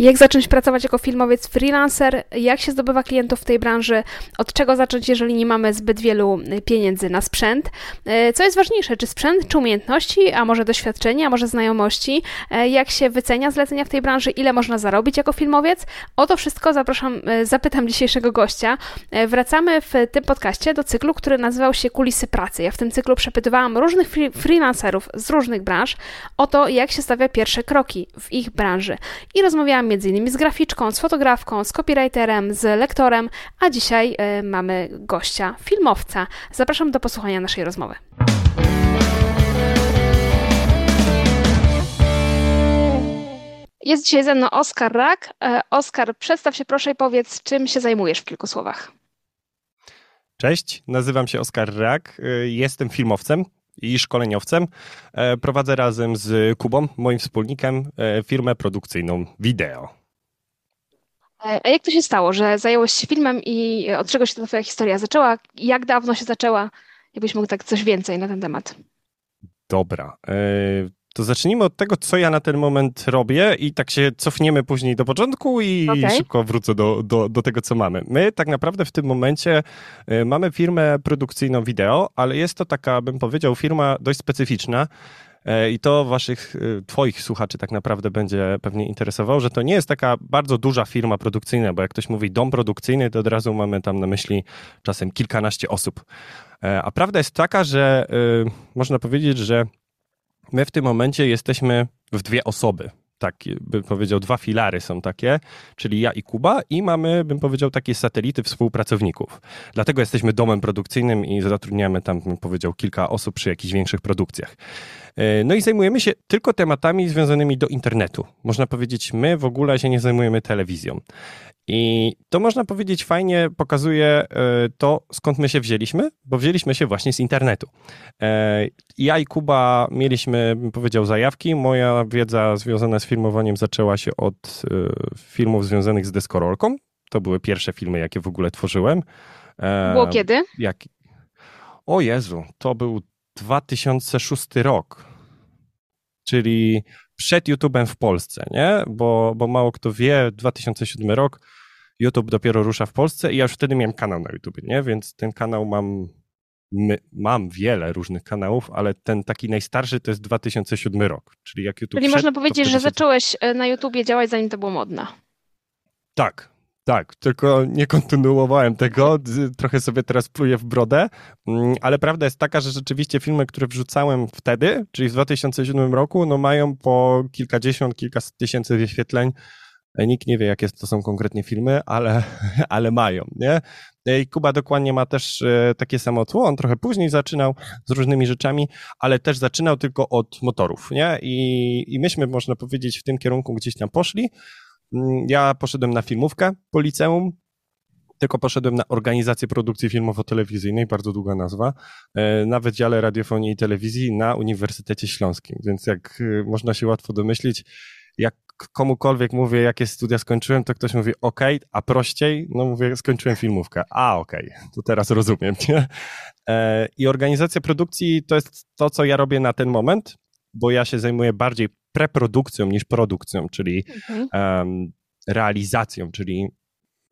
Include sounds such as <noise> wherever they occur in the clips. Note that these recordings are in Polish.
Jak zacząć pracować jako filmowiec freelancer? Jak się zdobywa klientów w tej branży? Od czego zacząć, jeżeli nie mamy zbyt wielu y, pieniędzy na sprzęt? Y, co jest ważniejsze, czy sprzęt, czy umiejętności, a może doświadczenie, a może znajomości? Y, jak się wycenia zlecenia w tej branży? Ile można zarobić jako filmowiec? O to wszystko zapraszam, zapytam dzisiejszego gościa. Wracamy w tym podcaście do cyklu, który nazywał się Kulisy Pracy. Ja w tym cyklu przepytywałam różnych freelancerów z różnych branż o to, jak się stawia pierwsze kroki w ich branży. I rozmawiałam m.in. z graficzką, z fotografką, z copywriterem, z lektorem, a dzisiaj y, mamy gościa, filmowca. Zapraszam do posłuchania naszej rozmowy. Jest dzisiaj ze mną Oskar Rak. E, Oskar, przedstaw się proszę i powiedz, czym się zajmujesz w kilku słowach. Cześć, nazywam się Oskar Rak, e, jestem filmowcem, i szkoleniowcem. E, prowadzę razem z Kubą, moim wspólnikiem, e, firmę produkcyjną Wideo. E, a jak to się stało, że zająłeś się filmem i od czego się ta twoja historia zaczęła? Jak dawno się zaczęła? Jakbyś mógł tak coś więcej na ten temat? Dobra. To zacznijmy od tego, co ja na ten moment robię i tak się cofniemy później do początku i okay. szybko wrócę do, do, do tego, co mamy. My tak naprawdę w tym momencie y, mamy firmę produkcyjną wideo, ale jest to taka, bym powiedział, firma dość specyficzna. Y, I to waszych, y, twoich słuchaczy tak naprawdę będzie pewnie interesowało, że to nie jest taka bardzo duża firma produkcyjna, bo jak ktoś mówi dom produkcyjny, to od razu mamy tam na myśli czasem kilkanaście osób. A prawda jest taka, że można powiedzieć, że My w tym momencie jesteśmy w dwie osoby. Tak, bym powiedział, dwa filary są takie, czyli ja i Kuba, i mamy, bym powiedział, takie satelity współpracowników. Dlatego jesteśmy domem produkcyjnym i zatrudniamy tam, bym powiedział, kilka osób przy jakichś większych produkcjach. E, no i zajmujemy się tylko tematami związanymi do internetu. Można powiedzieć, my w ogóle się nie zajmujemy telewizją. I to można powiedzieć fajnie pokazuje e, to, skąd my się wzięliśmy, bo wzięliśmy się właśnie z internetu. E, ja i Kuba mieliśmy, bym powiedział, zajawki. Moja wiedza związana z filmowaniem zaczęła się od filmów związanych z deskorolką. To były pierwsze filmy, jakie w ogóle tworzyłem. Było kiedy? Jak... O Jezu, to był 2006 rok, czyli przed YouTube'em w Polsce, nie? Bo, bo mało kto wie, 2007 rok, YouTube dopiero rusza w Polsce i ja już wtedy miałem kanał na YouTube, nie? Więc ten kanał mam, my, mam wiele różnych kanałów, ale ten taki najstarszy to jest 2007 rok, czyli jak YouTube Czyli można powiedzieć, że zacząłeś e, na YouTubie działać zanim to było modne. Tak, tak, tylko nie kontynuowałem tego, trochę sobie teraz pluję w brodę, mm, ale prawda jest taka, że rzeczywiście filmy, które wrzucałem wtedy, czyli w 2007 roku, no mają po kilkadziesiąt, kilkaset tysięcy wyświetleń. E, nikt nie wie, jakie to są konkretnie filmy, ale, <laughs> ale mają, nie? E, I Kuba dokładnie ma też e, takie samo tło, on trochę później zaczynał z różnymi rzeczami, ale też zaczynał tylko od motorów, nie? I, i myśmy, można powiedzieć, w tym kierunku gdzieś tam poszli, ja poszedłem na filmówkę po liceum, tylko poszedłem na organizację produkcji filmowo-telewizyjnej, bardzo długa nazwa, e, na Wydziale Radiofonii i Telewizji na Uniwersytecie Śląskim. Więc jak y, można się łatwo domyślić, jak komukolwiek mówię, jakie studia skończyłem, to ktoś mówi OK, a prościej, no mówię, skończyłem filmówkę. A, OK, <laughs> to teraz rozumiem. Nie? E, I organizacja produkcji to jest to, co ja robię na ten moment, bo ja się zajmuję bardziej preprodukcją niż produkcją, czyli mhm. um, realizacją, czyli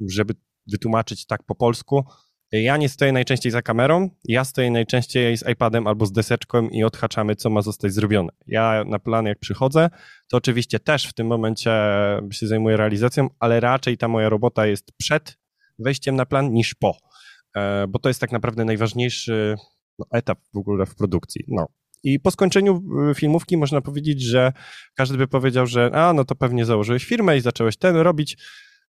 żeby wytłumaczyć tak po polsku, ja nie stoję najczęściej za kamerą, ja stoję najczęściej z iPadem albo z deseczką i odhaczamy, co ma zostać zrobione. Ja na plan, jak przychodzę, to oczywiście też w tym momencie się zajmuję realizacją, ale raczej ta moja robota jest przed wejściem na plan niż po, e, bo to jest tak naprawdę najważniejszy no, etap w ogóle w produkcji. No, i po skończeniu y, filmówki można powiedzieć, że każdy by powiedział, że a, no to pewnie założyłeś firmę i zacząłeś ten robić.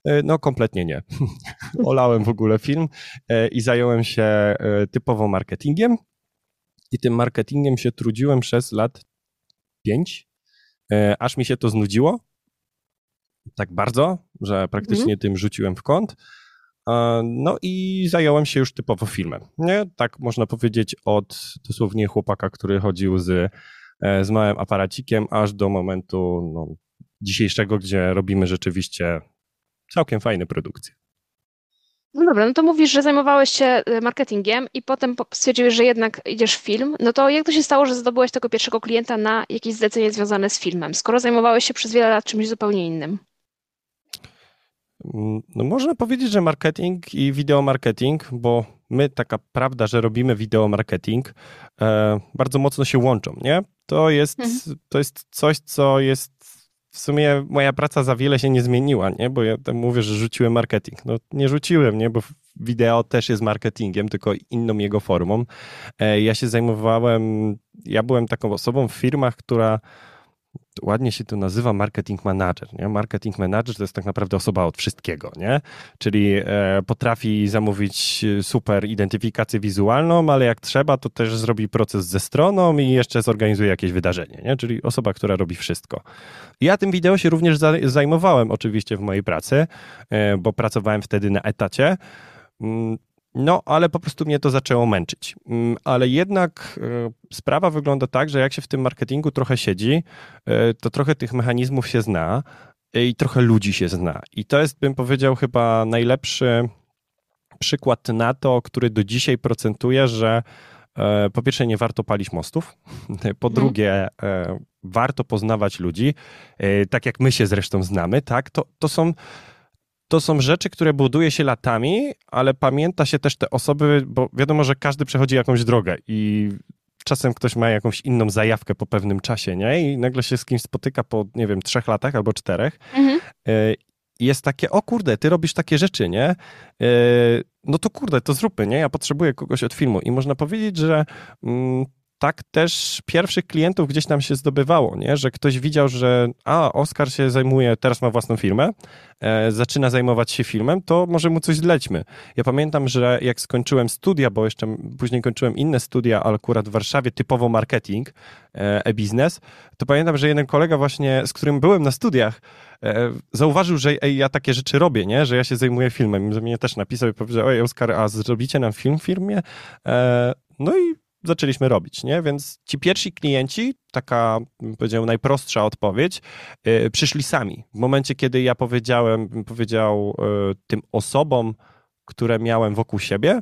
Y, no, kompletnie nie. <laughs> Olałem w ogóle film y, i zająłem się typowo marketingiem. I tym marketingiem się trudziłem przez lat pięć, aż mi się to znudziło. Tak bardzo, że praktycznie mm. tym rzuciłem w kąt. No i zająłem się już typowo filmem. Nie? Tak można powiedzieć od dosłownie chłopaka, który chodził z, e, z małym aparacikiem, aż do momentu no, dzisiejszego, gdzie robimy rzeczywiście całkiem fajne produkcje. No dobra, no to mówisz, że zajmowałeś się e, marketingiem i potem stwierdziłeś, że jednak idziesz w film. No to jak to się stało, że zdobyłeś tego pierwszego klienta na jakieś zlecenie związane z filmem, skoro zajmowałeś się przez wiele lat czymś zupełnie innym? Mm, no można powiedzieć, że marketing i wideomarketing, bo my taka prawda, że robimy wideomarketing, e, bardzo mocno się łączą, nie? To jest, mhm. to jest coś, co jest w sumie moja praca za wiele się nie zmieniła, nie? Bo ja tam mówię, że rzuciłem marketing. No nie rzuciłem, nie? Bo wideo też jest marketingiem, tylko inną jego formą. E, ja się zajmowałem, ja byłem taką osobą w firmach, która ładnie się to nazywa marketing manager. Nie? Marketing manager to jest tak naprawdę osoba od wszystkiego, nie? czyli e, potrafi zamówić super identyfikację wizualną, ale jak trzeba, to też zrobi proces ze stroną i jeszcze zorganizuje jakieś wydarzenie, nie? czyli osoba, która robi wszystko. Ja tym wideo się również zajmowałem oczywiście w mojej pracy, e, bo pracowałem wtedy na etacie. No, ale po prostu mnie to zaczęło męczyć. Mm, ale jednak e, sprawa wygląda tak, że jak się w tym marketingu trochę siedzi, e, to trochę tych mechanizmów się zna i trochę ludzi się zna. I to jest, bym powiedział, chyba najlepszy przykład na to, który do dzisiaj procentuje, że e, po pierwsze nie warto palić mostów, <laughs> po mhm. drugie warto poznawać ludzi, tak jak my się zresztą znamy, tak? To, to są to są rzeczy, które buduje się latami, ale pamięta się też te osoby, bo wiadomo, że każdy przechodzi jakąś drogę i czasem ktoś ma jakąś inną zajawkę po pewnym czasie, nie? I nagle się z kimś spotyka po, nie wiem, trzech latach albo czterech. Mhm. E, jest takie, o kurde, ty robisz takie rzeczy, nie? E, no to kurde, to zróbmy, nie? Ja potrzebuję kogoś od filmu. I można powiedzieć, że mm, tak też pierwszych klientów gdzieś nam się zdobywało, nie? że ktoś widział, że a, Oskar się zajmuje, teraz ma własną firmę, e, zaczyna zajmować się filmem, to może mu coś zlećmy. Ja pamiętam, że jak skończyłem studia, bo jeszcze później kończyłem inne studia, ale akurat w Warszawie, typowo marketing, e, e-biznes, to pamiętam, że jeden kolega właśnie, z którym byłem na studiach, e, zauważył, że ej, ja takie rzeczy robię, nie? że ja się zajmuję filmem. Mnie też napisał i powiedział, oj Oskar, a zrobicie nam film w firmie? E, no i zaczęliśmy robić, nie? Więc ci pierwsi klienci, taka, powiedział, najprostsza odpowiedź, yy, przyszli sami. W momencie, kiedy ja powiedziałem, powiedział yy, tym osobom, które miałem wokół siebie,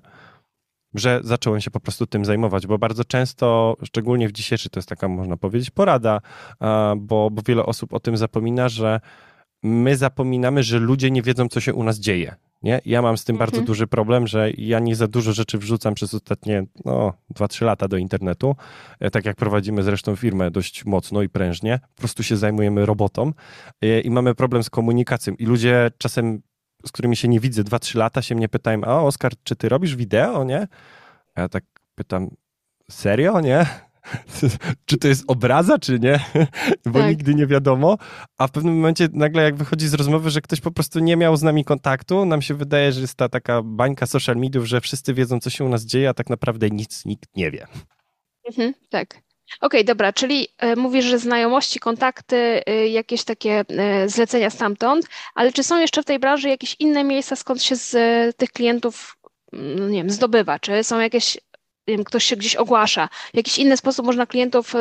że zacząłem się po prostu tym zajmować, bo bardzo często, szczególnie w dzisiejszy, to jest taka, można powiedzieć, porada, yy, bo, bo wiele osób o tym zapomina, że my zapominamy, że ludzie nie wiedzą, co się u nas dzieje. Nie? Ja mam z tym mhm. bardzo duży problem, że ja nie za dużo rzeczy wrzucam przez ostatnie no, 2-3 lata do internetu. E, tak jak prowadzimy zresztą firmę dość mocno i prężnie, po prostu się zajmujemy robotą e, i mamy problem z komunikacją. I ludzie czasem, z którymi się nie widzę 2-3 lata, się mnie pytają: A Oskar, czy ty robisz wideo? Nie? A ja tak pytam: Serio? Nie? <laughs> czy to jest obraza, czy nie, <laughs> bo tak. nigdy nie wiadomo, a w pewnym momencie nagle jak wychodzi z rozmowy, że ktoś po prostu nie miał z nami kontaktu, nam się wydaje, że jest ta taka bańka social mediów, że wszyscy wiedzą, co się u nas dzieje, a tak naprawdę nic nikt nie wie. Mhm, tak. Okej, okay, dobra, czyli y, mówisz, że znajomości, kontakty, y, jakieś takie y, zlecenia stamtąd, ale czy są jeszcze w tej branży jakieś inne miejsca, skąd się z tych klientów, no nie wiem, zdobywa? Czy są jakieś wiem, ktoś się gdzieś ogłasza. W jakiś inny sposób można klientów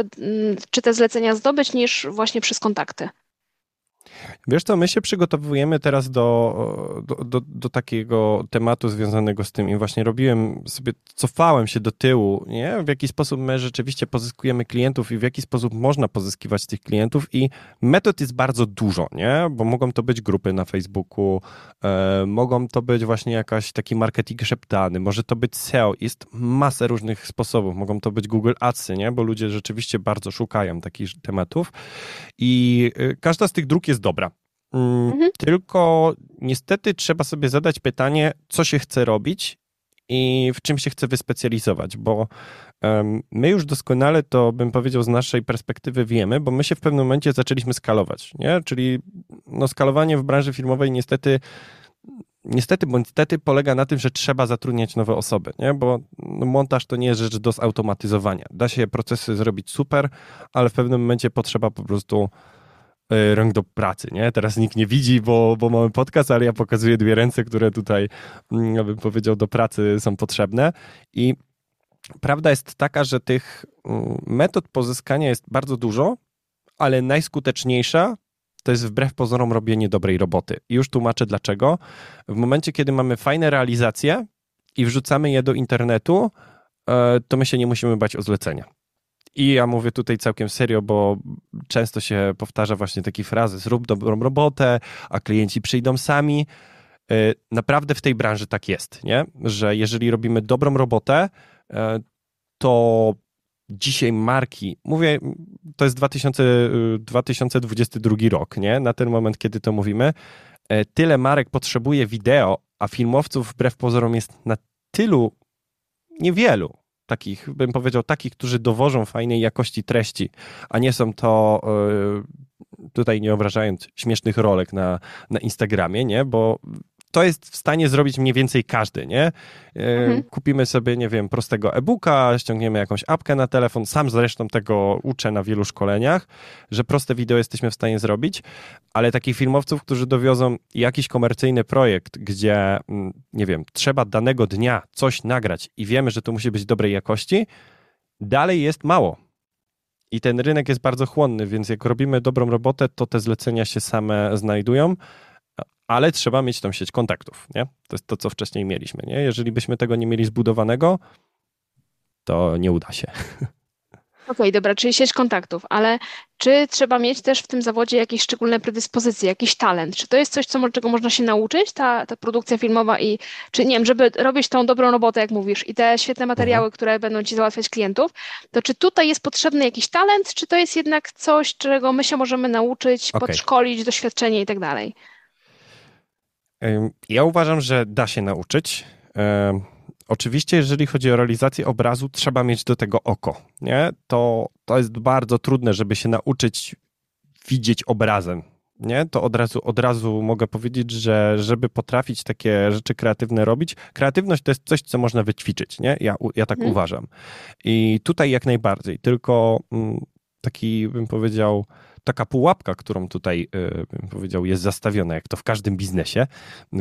czy te zlecenia zdobyć niż właśnie przez kontakty. Wiesz co, my się przygotowujemy teraz do, do, do, do, takiego tematu związanego z tym i właśnie robiłem sobie, cofałem się do tyłu, nie? W jaki sposób my rzeczywiście pozyskujemy klientów i w jaki sposób można pozyskiwać tych klientów i metod jest bardzo dużo, nie? Bo mogą to być grupy na Facebooku, e, mogą to być właśnie jakaś taki marketing szeptany, może to być SEO, jest masę różnych sposobów, mogą to być Google Adsy, nie? Bo ludzie rzeczywiście bardzo szukają takich tematów i e, każda z tych dróg jest dobra. Mm, mhm. Tylko niestety trzeba sobie zadać pytanie, co się chce robić i w czym się chce wyspecjalizować, bo my już doskonale to, bym powiedział, z naszej perspektywy wiemy, bo my się w pewnym momencie zaczęliśmy skalować, nie? Czyli no, skalowanie w branży filmowej niestety niestety bądź niestety polega na tym, że trzeba zatrudniać nowe osoby, nie? bo no, montaż to nie jest rzecz do zautomatyzowania. Da się procesy zrobić super, ale w pewnym momencie potrzeba po prostu rąk do pracy, nie? Teraz nikt nie widzi, bo, bo mamy podcast, ale ja pokazuję dwie ręce, które tutaj, mm, bym powiedział, do pracy są potrzebne i prawda jest taka, że tych mm, metod pozyskania jest bardzo dużo, ale najskuteczniejsza to jest wbrew pozorom robienie dobrej roboty. I już tłumaczę dlaczego. W momencie, kiedy mamy fajne realizacje i wrzucamy je do internetu, e, to my się nie musimy bać o zlecenia. I ja mówię tutaj całkiem serio, bo często się powtarza właśnie takie frazy: zrób dobrą robotę, a klienci przyjdą sami. naprawdę w tej branży tak jest, nie? że jeżeli robimy dobrą robotę, to dzisiaj marki, mówię, to jest 2000, 2022 rok, nie? Na ten moment, kiedy to mówimy, tyle marek potrzebuje wideo, a filmowców wbrew pozorom jest na tylu niewielu takich, bym powiedział, takich, którzy dowożą fajnej jakości treści, a nie są to e, tutaj nie obrażając śmiesznych rolek na, na Instagramie, nie? Bo to jest w stanie zrobić mniej więcej każdy, nie? E, mhm. Kupimy sobie, nie wiem, prostego e-booka, ściągniemy jakąś apkę na telefon, sam zresztą tego uczę na wielu szkoleniach, że proste wideo jesteśmy w stanie zrobić, ale takich filmowców, którzy dowiozą jakiś komercyjny projekt, gdzie, mm, nie wiem, trzeba danego dnia coś nagrać i wiemy, że to musi być dobrej jakości, dalej jest mało. I ten rynek jest bardzo chłonny, więc jak robimy dobrą robotę, to te zlecenia się same znajdują ale trzeba mieć tą sieć kontaktów, nie? To jest to, co wcześniej mieliśmy, nie? Jeżeli byśmy tego nie mieli zbudowanego, to nie uda się. <laughs> Okej, okay, dobra, czyli sieć kontaktów, ale czy trzeba mieć też w tym zawodzie jakieś szczególne predyspozycje, jakiś talent? Czy to jest coś, co, czego można się nauczyć, ta, ta produkcja filmowa i czy nie wiem, żeby robić tą dobrą robotę, jak mówisz, i te świetne materiały, mhm. które będą ci załatwiać klientów, to czy tutaj jest potrzebny jakiś talent, czy to jest jednak coś, czego my się możemy nauczyć, okay. podszkolić, doświadczenie i tak dalej? Ja uważam, że da się nauczyć. Oczywiście, jeżeli chodzi o realizację obrazu, trzeba mieć do tego oko. Nie? To, to jest bardzo trudne, żeby się nauczyć widzieć obrazem. Nie? To od razu, od razu mogę powiedzieć, że żeby potrafić takie rzeczy kreatywne robić, kreatywność to jest coś, co można wyćwiczyć. Nie? Ja, ja tak hmm. uważam. I tutaj jak najbardziej. Tylko mm, taki, bym powiedział, taka pułapka, którą tutaj y, bym powiedział jest zastawiona, jak to w każdym biznesie.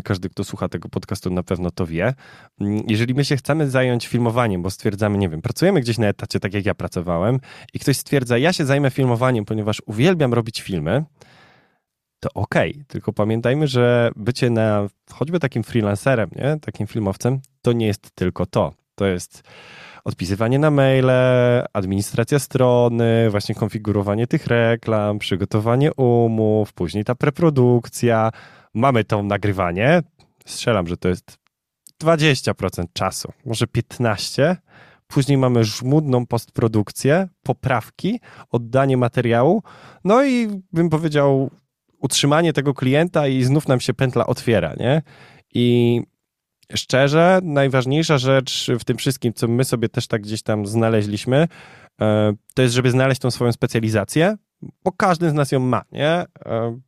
Każdy, kto słucha tego podcastu na pewno to wie. Mm, jeżeli my się chcemy zająć filmowaniem, bo stwierdzamy, nie wiem, pracujemy gdzieś na etacie, tak jak ja pracowałem i ktoś stwierdza, ja się zajmę filmowaniem, ponieważ uwielbiam robić filmy, to okej, okay. tylko pamiętajmy, że bycie na choćby takim freelancerem, nie? takim filmowcem, to nie jest tylko to. To jest odpisywanie na maile, administracja strony, właśnie konfigurowanie tych reklam, przygotowanie umów, później ta preprodukcja. Mamy to nagrywanie. Strzelam, że to jest 20% czasu, może 15%. Później mamy żmudną postprodukcję, poprawki, oddanie materiału, no i bym powiedział, utrzymanie tego klienta i znów nam się pętla otwiera, nie? I szczerze, najważniejsza rzecz w tym wszystkim, co my sobie też tak gdzieś tam znaleźliśmy, e, to jest, żeby znaleźć tą swoją specjalizację, bo każdy z nas ją ma, nie? E,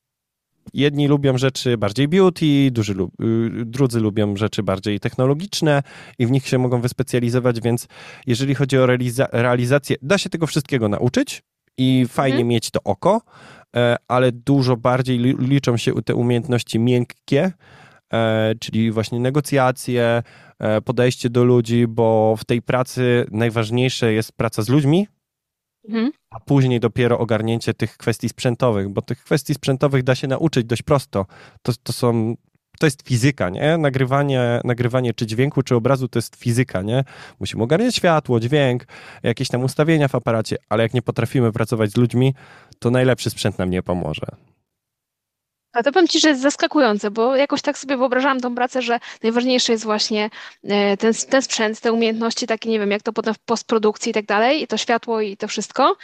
jedni lubią rzeczy bardziej beauty, duży, y, drudzy lubią rzeczy bardziej technologiczne i w nich się mogą wyspecjalizować, więc jeżeli chodzi o realiza realizację, da się tego wszystkiego nauczyć i fajnie mhm. mieć to oko, e, ale dużo bardziej liczą się te umiejętności miękkie, czyli właśnie negocjacje, e, podejście do ludzi, bo w tej pracy najważniejsze jest praca z ludźmi, mhm. a później dopiero ogarnięcie tych kwestii sprzętowych, bo tych kwestii sprzętowych da się nauczyć dość prosto. To, to są to jest fizyka, nie? Nagrywanie, nagrywanie czy dźwięku, czy obrazu to jest fizyka, nie? Musimy ogarniać światło, dźwięk, jakieś tam ustawienia w aparacie, ale jak nie potrafimy pracować z ludźmi, to najlepszy sprzęt nam nie pomoże. A to powiem Ci, że jest zaskakujące, bo jakoś tak sobie wyobrażałam tą pracę, że najważniejsze jest właśnie e, ten, ten sprzęt, te umiejętności takie, nie wiem, jak to potem w postprodukcji i tak dalej, i to światło i to wszystko,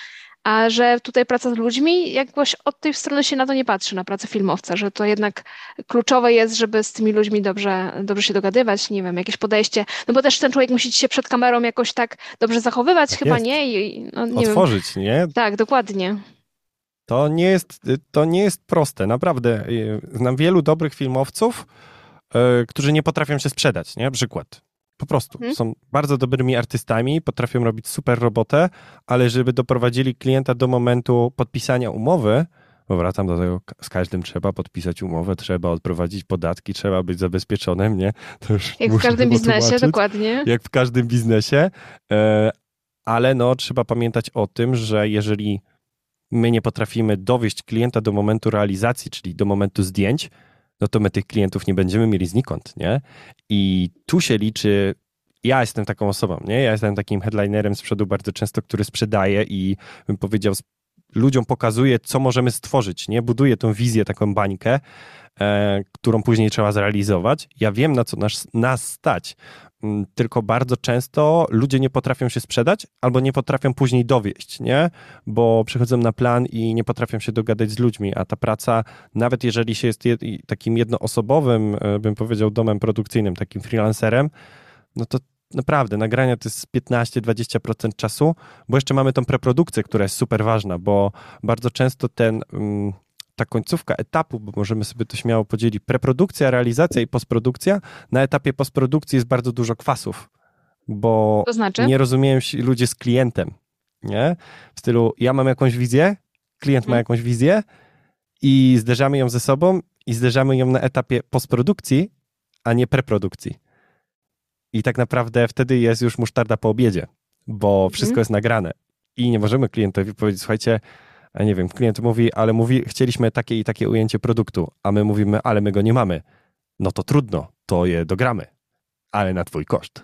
a że tutaj praca z ludźmi, jakoś od tej strony się na to nie patrzy, na pracę filmowca, że to jednak kluczowe jest, żeby z tymi ludźmi dobrze, dobrze się dogadywać, nie wiem, jakieś podejście, no bo też ten człowiek musi się przed kamerą jakoś tak dobrze zachowywać, tak chyba jest. nie? I, no, nie Otworzyć, wiem. nie? Tak, dokładnie. To nie jest, to nie jest proste, naprawdę. Znam wielu dobrych filmowców, yy, którzy nie potrafią się sprzedać, nie? Przykład. Po prostu. Hmm. Są bardzo dobrymi artystami, potrafią robić super robotę, ale żeby doprowadzili klienta do momentu podpisania umowy, bo wracam do tego, z każdym trzeba podpisać umowę, trzeba odprowadzić podatki, trzeba być zabezpieczonym, nie? To już jak w każdym biznesie, dokładnie. Jak w każdym biznesie, e, ale no trzeba pamiętać o tym, że jeżeli my nie potrafimy dowieść klienta do momentu realizacji, czyli do momentu zdjęć, no to my tych klientów nie będziemy mieli znikąd, nie? I tu się liczy ja jestem taką osobą, nie? Ja jestem takim headlinerem z przodu bardzo często, który sprzedaje i bym powiedział, ludziom pokazuje, co możemy stworzyć, nie? Buduje tą wizję, taką bańkę e, którą później trzeba zrealizować. Ja wiem, na co nas, nas stać, tylko bardzo często ludzie nie potrafią się sprzedać albo nie potrafią później dowieść, nie? Bo przychodzą na plan i nie potrafią się dogadać z ludźmi, a ta praca, nawet jeżeli się jest takim jednoosobowym, e, bym powiedział, domem produkcyjnym, takim freelancerem, no to naprawdę, nagrania to jest 15-20% czasu, bo jeszcze mamy tą preprodukcję, która jest super ważna, bo bardzo często ten, ta końcówka etapu, bo możemy sobie to śmiało podzielić, preprodukcja, realizacja i postprodukcja, na etapie postprodukcji jest bardzo dużo kwasów, bo to znaczy? nie rozumieją się ludzie z klientem, nie? W stylu, ja mam jakąś wizję, klient ma mhm. jakąś wizję i zderzamy ją ze sobą i zderzamy ją na etapie postprodukcji, a nie preprodukcji. I tak naprawdę wtedy jest już musztarda po obiedzie, bo wszystko mhm. jest nagrane. I nie możemy klientowi powiedzieć, słuchajcie, nie wiem, klient mówi, ale mówi, chcieliśmy takie i takie ujęcie produktu, a my mówimy, ale my go nie mamy. No to trudno, to je dogramy, ale na twój koszt.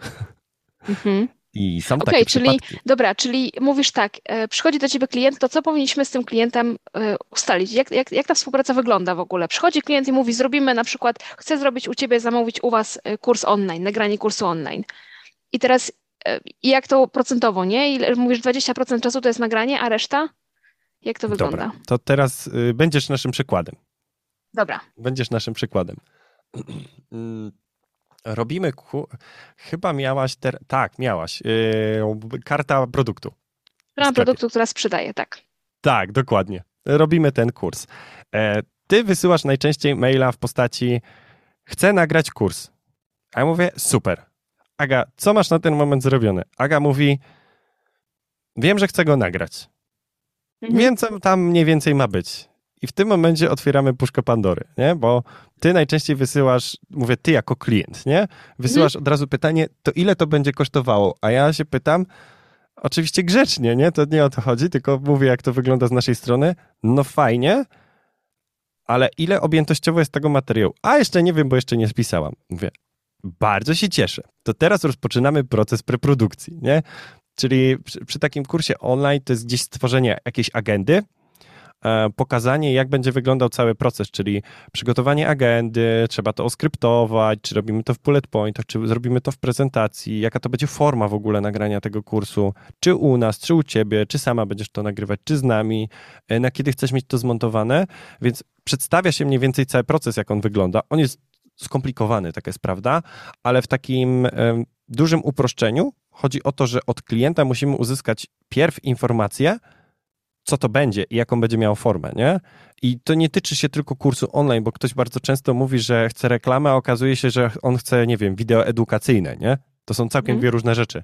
Mhm. I są okay, takie czyli przypadki. dobra, czyli mówisz tak, e, przychodzi do ciebie klient, to co powinniśmy z tym klientem e, ustalić? Jak, jak, jak ta współpraca wygląda w ogóle? Przychodzi klient i mówi, zrobimy na przykład, chcę zrobić u ciebie, zamówić u was e, kurs online, nagranie kursu online. I teraz jak to procentowo, nie? Ile, mówisz 20% czasu to jest nagranie, a reszta? Jak to wygląda? Dobra, to teraz y, będziesz naszym przykładem. Dobra. Będziesz naszym przykładem. Mm, robimy, ku... chyba miałaś, ter... tak, miałaś, yy, karta produktu. Karta produktu, która sprzedaje, tak. Tak, dokładnie. Robimy ten kurs. E, ty wysyłasz najczęściej maila w postaci chcę nagrać kurs. A ja mówię, super. Aga, co masz na ten moment zrobione? Aga mówi, wiem, że chcę go nagrać. Mhm. Wiem, co tam mniej więcej ma być. I w tym momencie otwieramy puszkę Pandory, nie? Bo ty najczęściej wysyłasz, mówię ty jako klient, nie? Wysyłasz mhm. od razu pytanie, to ile to będzie kosztowało? A ja się pytam, oczywiście grzecznie, nie? To nie o to chodzi, tylko mówię, jak to wygląda z naszej strony. No fajnie, ale ile objętościowo jest tego materiału? A jeszcze nie wiem, bo jeszcze nie spisałam. Mówię, bardzo się cieszę. To teraz rozpoczynamy proces preprodukcji, nie? Czyli przy, przy takim kursie online to jest gdzieś stworzenie jakiejś agendy, E, pokazanie, jak będzie wyglądał cały proces, czyli przygotowanie agendy, trzeba to oskryptować, czy robimy to w bullet pointach, czy zrobimy to w prezentacji, jaka to będzie forma w ogóle nagrania tego kursu, czy u nas, czy u ciebie, czy sama będziesz to nagrywać, czy z nami, e, na kiedy chcesz mieć to zmontowane, więc przedstawia się mniej więcej cały proces, jak on wygląda. On jest skomplikowany, tak jest prawda, ale w takim dużym uproszczeniu chodzi o to, że od klienta musimy uzyskać pierw informację, co to będzie i jaką będzie miało formę, nie? I to nie tyczy się tylko kursu online, bo ktoś bardzo często mówi, że chce reklamę, a okazuje się, że on chce, nie wiem, wideo edukacyjne, nie? To są całkiem mm. dwie różne rzeczy.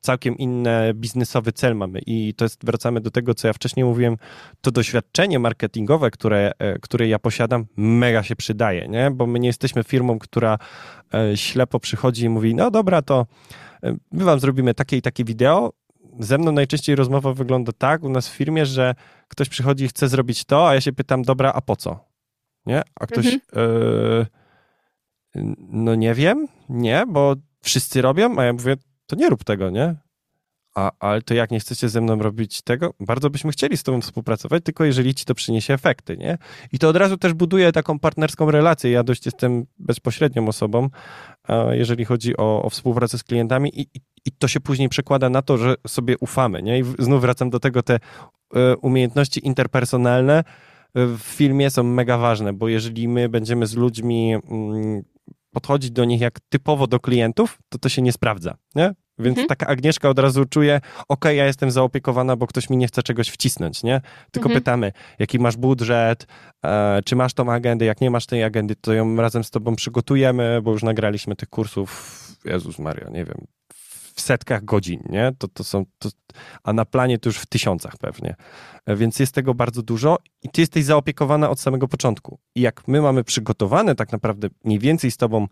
Całkiem inny biznesowy cel mamy i to jest, wracamy do tego, co ja wcześniej mówiłem, to doświadczenie marketingowe, które, e, które ja posiadam, mega się przydaje, nie? Bo my nie jesteśmy firmą, która e, ślepo przychodzi i mówi, no dobra, to my wam zrobimy takie i takie wideo, ze mną najczęściej rozmowa wygląda tak u nas w firmie, że ktoś przychodzi i chce zrobić to, a ja się pytam, dobra, a po co? Nie? A ktoś, mhm. yy, no nie wiem, nie, bo wszyscy robią, a ja mówię, to nie rób tego, nie? A, ale to jak nie chcecie ze mną robić tego? Bardzo byśmy chcieli z tobą współpracować, tylko jeżeli ci to przyniesie efekty, nie? I to od razu też buduje taką partnerską relację. Ja dość jestem bezpośrednią osobą, jeżeli chodzi o, o współpracę z klientami i, i to się później przekłada na to, że sobie ufamy, nie? I znów wracam do tego, te e, umiejętności interpersonalne e, w filmie są mega ważne, bo jeżeli my będziemy z ludźmi mm, podchodzić do nich jak typowo do klientów, to to się nie sprawdza, nie? Więc mhm. taka Agnieszka od razu czuje, ok, ja jestem zaopiekowana, bo ktoś mi nie chce czegoś wcisnąć, nie? Tylko mhm. pytamy, jaki masz budżet, e, czy masz tą agendę, jak nie masz tej agendy, to ją razem z tobą przygotujemy, bo już nagraliśmy tych kursów, Jezus Maria, nie wiem, w setkach godzin, nie? To, to są, to, a na planie to już w tysiącach pewnie. E, więc jest tego bardzo dużo i ty jesteś zaopiekowana od samego początku. I jak my mamy przygotowane tak naprawdę mniej więcej z tobą,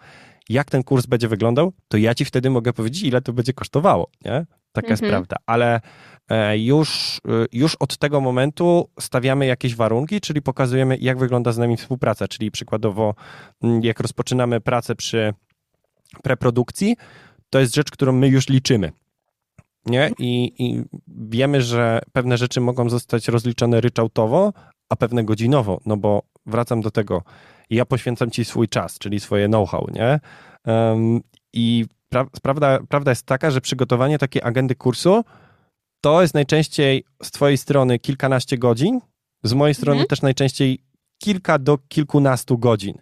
jak ten kurs będzie wyglądał, to ja ci wtedy mogę powiedzieć, ile to będzie kosztowało, nie? Taka mhm. jest prawda. Ale e, już, e, już od tego momentu stawiamy jakieś warunki, czyli pokazujemy, jak wygląda z nami współpraca. Czyli przykładowo, mm, jak rozpoczynamy pracę przy preprodukcji, to jest rzecz, którą my już liczymy. Nie? I, I, wiemy, że pewne rzeczy mogą zostać rozliczone ryczałtowo, a pewne godzinowo, no bo wracam do tego, i ja poświęcam ci swój czas, czyli swoje know-how, nie? Um, I pra prawda, prawda jest taka, że przygotowanie takiej agendy kursu to jest najczęściej z twojej strony kilkanaście godzin, z mojej strony mhm. też najczęściej kilka do kilkunastu godzin.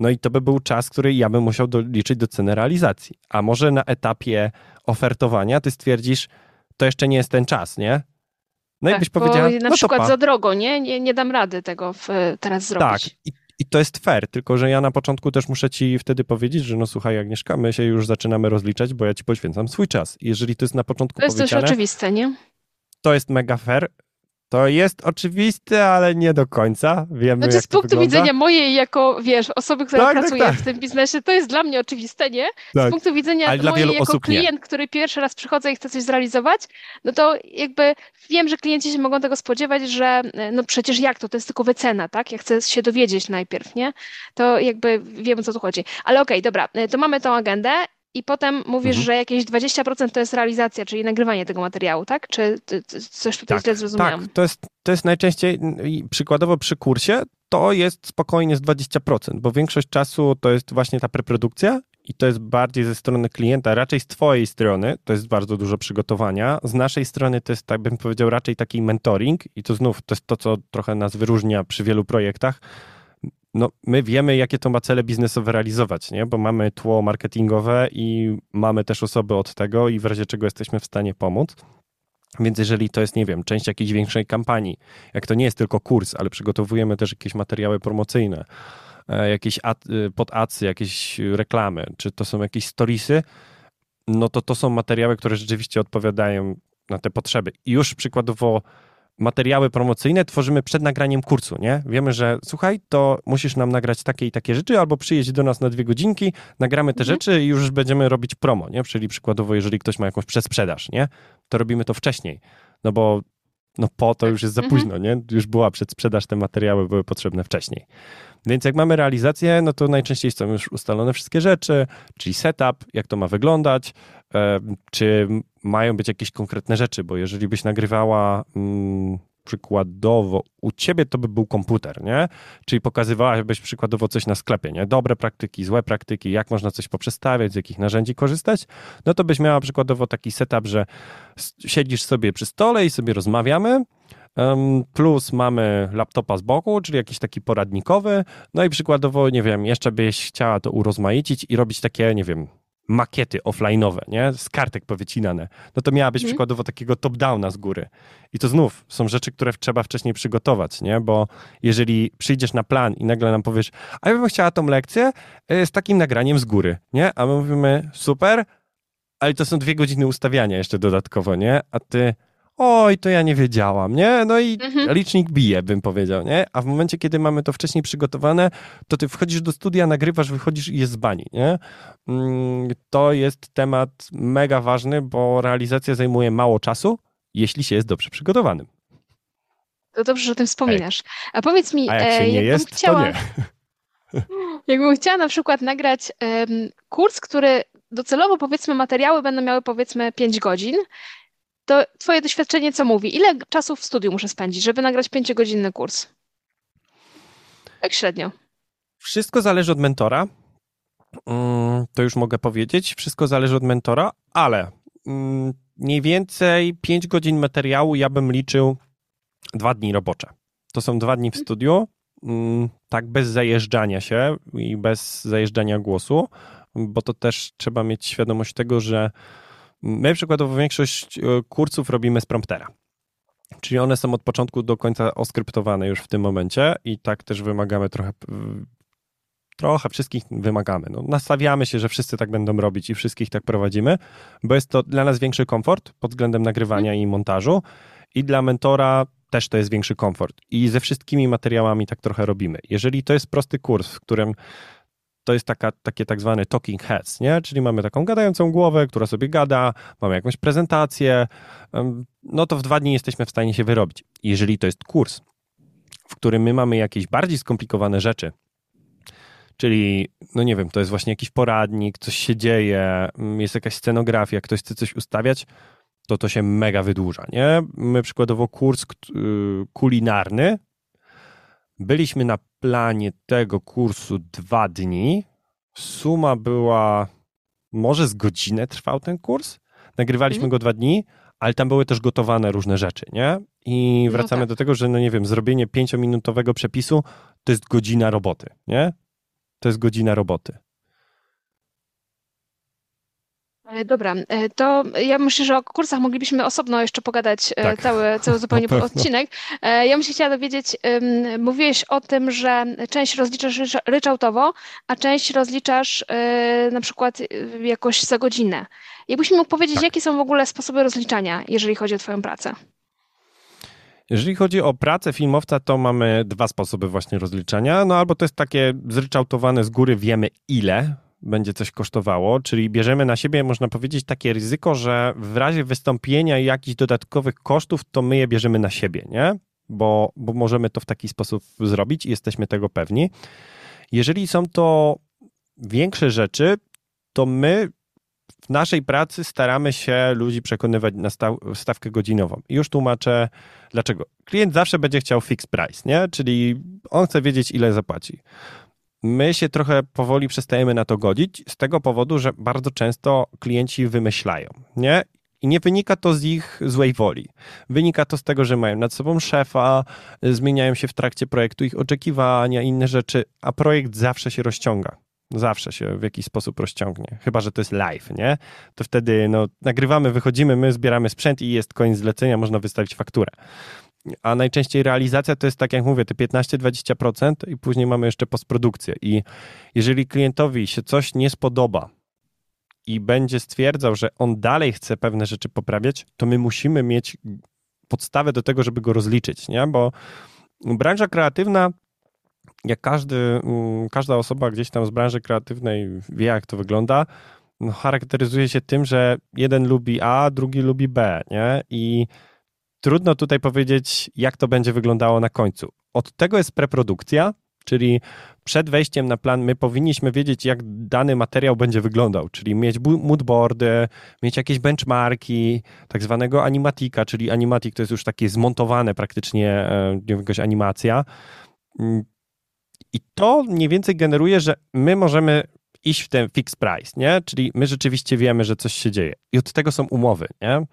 No i to by był czas, który ja bym musiał doliczyć do ceny realizacji. A może na etapie ofertowania ty stwierdzisz, to jeszcze nie jest ten czas, nie? No tak, i byś powiedziała, na no przykład za drogo, nie? nie? Nie dam rady tego w, teraz zrobić. Tak, I, i to jest fair, tylko że ja na początku też muszę ci wtedy powiedzieć, że no słuchaj Agnieszka, my się już zaczynamy rozliczać, bo ja ci poświęcam swój czas. I jeżeli to jest na początku To jest też oczywiste, nie? To jest mega fair, to jest oczywiste, ale nie do końca. Wiemy, znaczy, z punktu wygląda. widzenia mojej, jako wiesz, osoby, która tak, tak pracuje tak, tak. w tym biznesie, to jest dla mnie oczywiste, nie? Z tak. punktu widzenia ale mojej, jako klient, nie. który pierwszy raz przychodzę i chce coś zrealizować, no to jakby wiem, że klienci się mogą tego spodziewać, że no przecież jak to, to jest tylko wycena, tak? Ja chcę się dowiedzieć najpierw, nie? To jakby wiem, o co tu chodzi. Ale okej, okay, dobra, to mamy tą agendę i potem mówisz, mhm. że jakieś 20% to jest realizacja, czyli nagrywanie tego materiału, tak? Czy coś tutaj tak, źle zrozumiałam? Tak, to jest, to jest najczęściej, przykładowo przy kursie, to jest spokojnie z 20%, bo większość czasu to jest właśnie ta preprodukcja i to jest bardziej ze strony klienta, raczej z twojej strony, to jest bardzo dużo przygotowania, z naszej strony to jest, tak bym powiedział, raczej taki mentoring i to znów, to jest to, co trochę nas wyróżnia przy wielu projektach, no, my wiemy, jakie to ma cele biznesowe realizować, nie? bo mamy tło marketingowe i mamy też osoby od tego i w razie czego jesteśmy w stanie pomóc. Więc jeżeli to jest, nie wiem, część jakiejś większej kampanii, jak to nie jest tylko kurs, ale przygotowujemy też jakieś materiały promocyjne, e, jakieś e, podacy, jakieś reklamy, czy to są jakieś storiesy, no to to są materiały, które rzeczywiście odpowiadają na te potrzeby. I już przykładowo materiały promocyjne tworzymy przed nagraniem kursu, nie? Wiemy, że słuchaj, to musisz nam nagrać takie i takie rzeczy, albo przyjeźdź do nas na dwie godzinki, nagramy te mhm. rzeczy i już będziemy robić promo, nie? Czyli przykładowo, jeżeli ktoś ma jakąś przesprzedaż, nie? To robimy to wcześniej, no bo no po to już jest za mhm. późno, nie? Już była przedsprzedaż, te materiały były potrzebne wcześniej. Więc jak mamy realizację, no to najczęściej są już ustalone wszystkie rzeczy, czyli setup, jak to ma wyglądać, e, czy mają być jakieś konkretne rzeczy, bo jeżeli byś nagrywała mm, przykładowo u ciebie to by był komputer, nie? Czyli pokazywałabyś przykładowo coś na sklepie, nie? Dobre praktyki, złe praktyki, jak można coś poprzestawiać, z jakich narzędzi korzystać, no to byś miała przykładowo taki setup, że siedzisz sobie przy stole i sobie rozmawiamy, Plus mamy laptopa z boku, czyli jakiś taki poradnikowy. No i przykładowo, nie wiem, jeszcze byś chciała to urozmaicić i robić takie, nie wiem, makiety offline'owe, nie? Z kartek powycinane. No to miałabyś mm. przykładowo takiego top-downa z góry. I to znów są rzeczy, które trzeba wcześniej przygotować, nie? Bo jeżeli przyjdziesz na plan i nagle nam powiesz, a ja bym chciała tą lekcję e, z takim nagraniem z góry, nie? A my mówimy, super, ale to są dwie godziny ustawiania jeszcze dodatkowo, nie? A ty, oj, to ja nie wiedziałam, nie? No i mhm. licznik bije, bym powiedział, nie? A w momencie, kiedy mamy to wcześniej przygotowane, to ty wchodzisz do studia, nagrywasz, wychodzisz i jest z bani, nie? Mm, to jest temat mega ważny, bo realizacja zajmuje mało czasu, jeśli się jest dobrze przygotowanym. To dobrze, że o tym wspominasz. Ej. A powiedz mi, A jak się e, nie jest, chciała... to nie. <laughs> Jakbym chciała na przykład nagrać um, kurs, który docelowo powiedzmy materiały będą miały powiedzmy 5 godzin to twoje doświadczenie co mówi? Ile czasu w studiu muszę spędzić, żeby nagrać pięciogodzinny kurs? Tak średnio. Wszystko zależy od mentora. Mm, to już mogę powiedzieć. Wszystko zależy od mentora, ale mm, mniej więcej 5 godzin materiału ja bym liczył dwa dni robocze. To są dwa dni w studiu, mm, tak bez zajeżdżania się i bez zajeżdżania głosu, bo to też trzeba mieć świadomość tego, że My przykładowo większość e, kursów robimy z promptera. Czyli one są od początku do końca oskryptowane już w tym momencie i tak też wymagamy trochę trochę wszystkich wymagamy. No, nastawiamy się, że wszyscy tak będą robić i wszystkich tak prowadzimy, bo jest to dla nas większy komfort pod względem nagrywania i montażu i dla mentora też to jest większy komfort. I ze wszystkimi materiałami tak trochę robimy. Jeżeli to jest prosty kurs, w którym to jest taka, takie tak zwane talking heads, nie? Czyli mamy taką gadającą głowę, która sobie gada, mamy jakąś prezentację, no to w dwa dni jesteśmy w stanie się wyrobić. Jeżeli to jest kurs, w którym my mamy jakieś bardziej skomplikowane rzeczy, czyli, no nie wiem, to jest właśnie jakiś poradnik, coś się dzieje, mm, jest jakaś scenografia, ktoś chce coś ustawiać, to to się mega wydłuża, nie? My przykładowo kurs y, kulinarny Byliśmy na planie tego kursu dwa dni. Suma była, może z godzinę trwał ten kurs. Nagrywaliśmy mm. go dwa dni, ale tam były też gotowane różne rzeczy, nie? I no wracamy no tak. do tego, że no nie wiem, zrobienie pięciominutowego przepisu to jest godzina roboty, nie? To jest godzina roboty. E, dobra, e, to ja myślę, że o kursach moglibyśmy osobno jeszcze pogadać e, tak. cały, cały <laughs> zupełnie odcinek. Ja bym się chciała dowiedzieć, mówiłeś o tym, że część rozliczasz ryczałtowo, a część rozliczasz na przykład jakoś za godzinę. Jakbyś mógł powiedzieć, tak. jakie są w ogóle sposoby rozliczania, jeżeli chodzi o Twoją pracę? Jeżeli chodzi o pracę filmowca, to mamy dwa sposoby właśnie rozliczania. No albo to jest takie zryczałtowane z góry, wiemy ile będzie coś kosztowało, czyli bierzemy na siebie, można powiedzieć, takie ryzyko, że w razie wystąpienia jakichś dodatkowych kosztów, to my je bierzemy na siebie, nie? Bo, bo możemy to w taki sposób zrobić i jesteśmy tego pewni. Jeżeli są to większe rzeczy, to my w naszej pracy staramy się ludzi przekonywać na stawkę godzinową. I już tłumaczę dlaczego. Klient zawsze będzie chciał fixed price, nie? Czyli on chce wiedzieć, ile zapłaci. My się trochę powoli przestajemy na to godzić z tego powodu, że bardzo często klienci wymyślają, nie? I nie wynika to z ich złej woli. Wynika to z tego, że mają nad sobą szefa, zmieniają się w trakcie projektu ich oczekiwania, inne rzeczy, a projekt zawsze się rozciąga. Zawsze się w jakiś sposób rozciągnie. Chyba, że to jest live, nie? To wtedy no, nagrywamy, wychodzimy, my zbieramy sprzęt i jest koniec zlecenia, można wystawić fakturę a najczęściej realizacja to jest tak jak mówię, te 15-20% i później mamy jeszcze postprodukcję. I jeżeli klientowi się coś nie spodoba i będzie stwierdzał, że on dalej chce pewne rzeczy poprawiać, to my musimy mieć podstawę do tego, żeby go rozliczyć, nie? Bo branża kreatywna jak każdy, mm, każda osoba gdzieś tam z branży kreatywnej wie, jak to wygląda, no, charakteryzuje się tym, że jeden lubi A, drugi lubi B, nie? I trudno tutaj powiedzieć, jak to będzie wyglądało na końcu. Od tego jest preprodukcja, czyli przed wejściem na plan my powinniśmy wiedzieć, jak dany materiał będzie wyglądał, czyli mieć moodboardy, mieć jakieś benchmarki, tak zwanego animatika, czyli animatik to jest już takie zmontowane praktycznie e, jakaś animacja. Mm, I to mniej więcej generuje, że my możemy iść w ten fixed price, nie? Czyli my rzeczywiście wiemy, że coś się dzieje. I od tego są umowy, nie?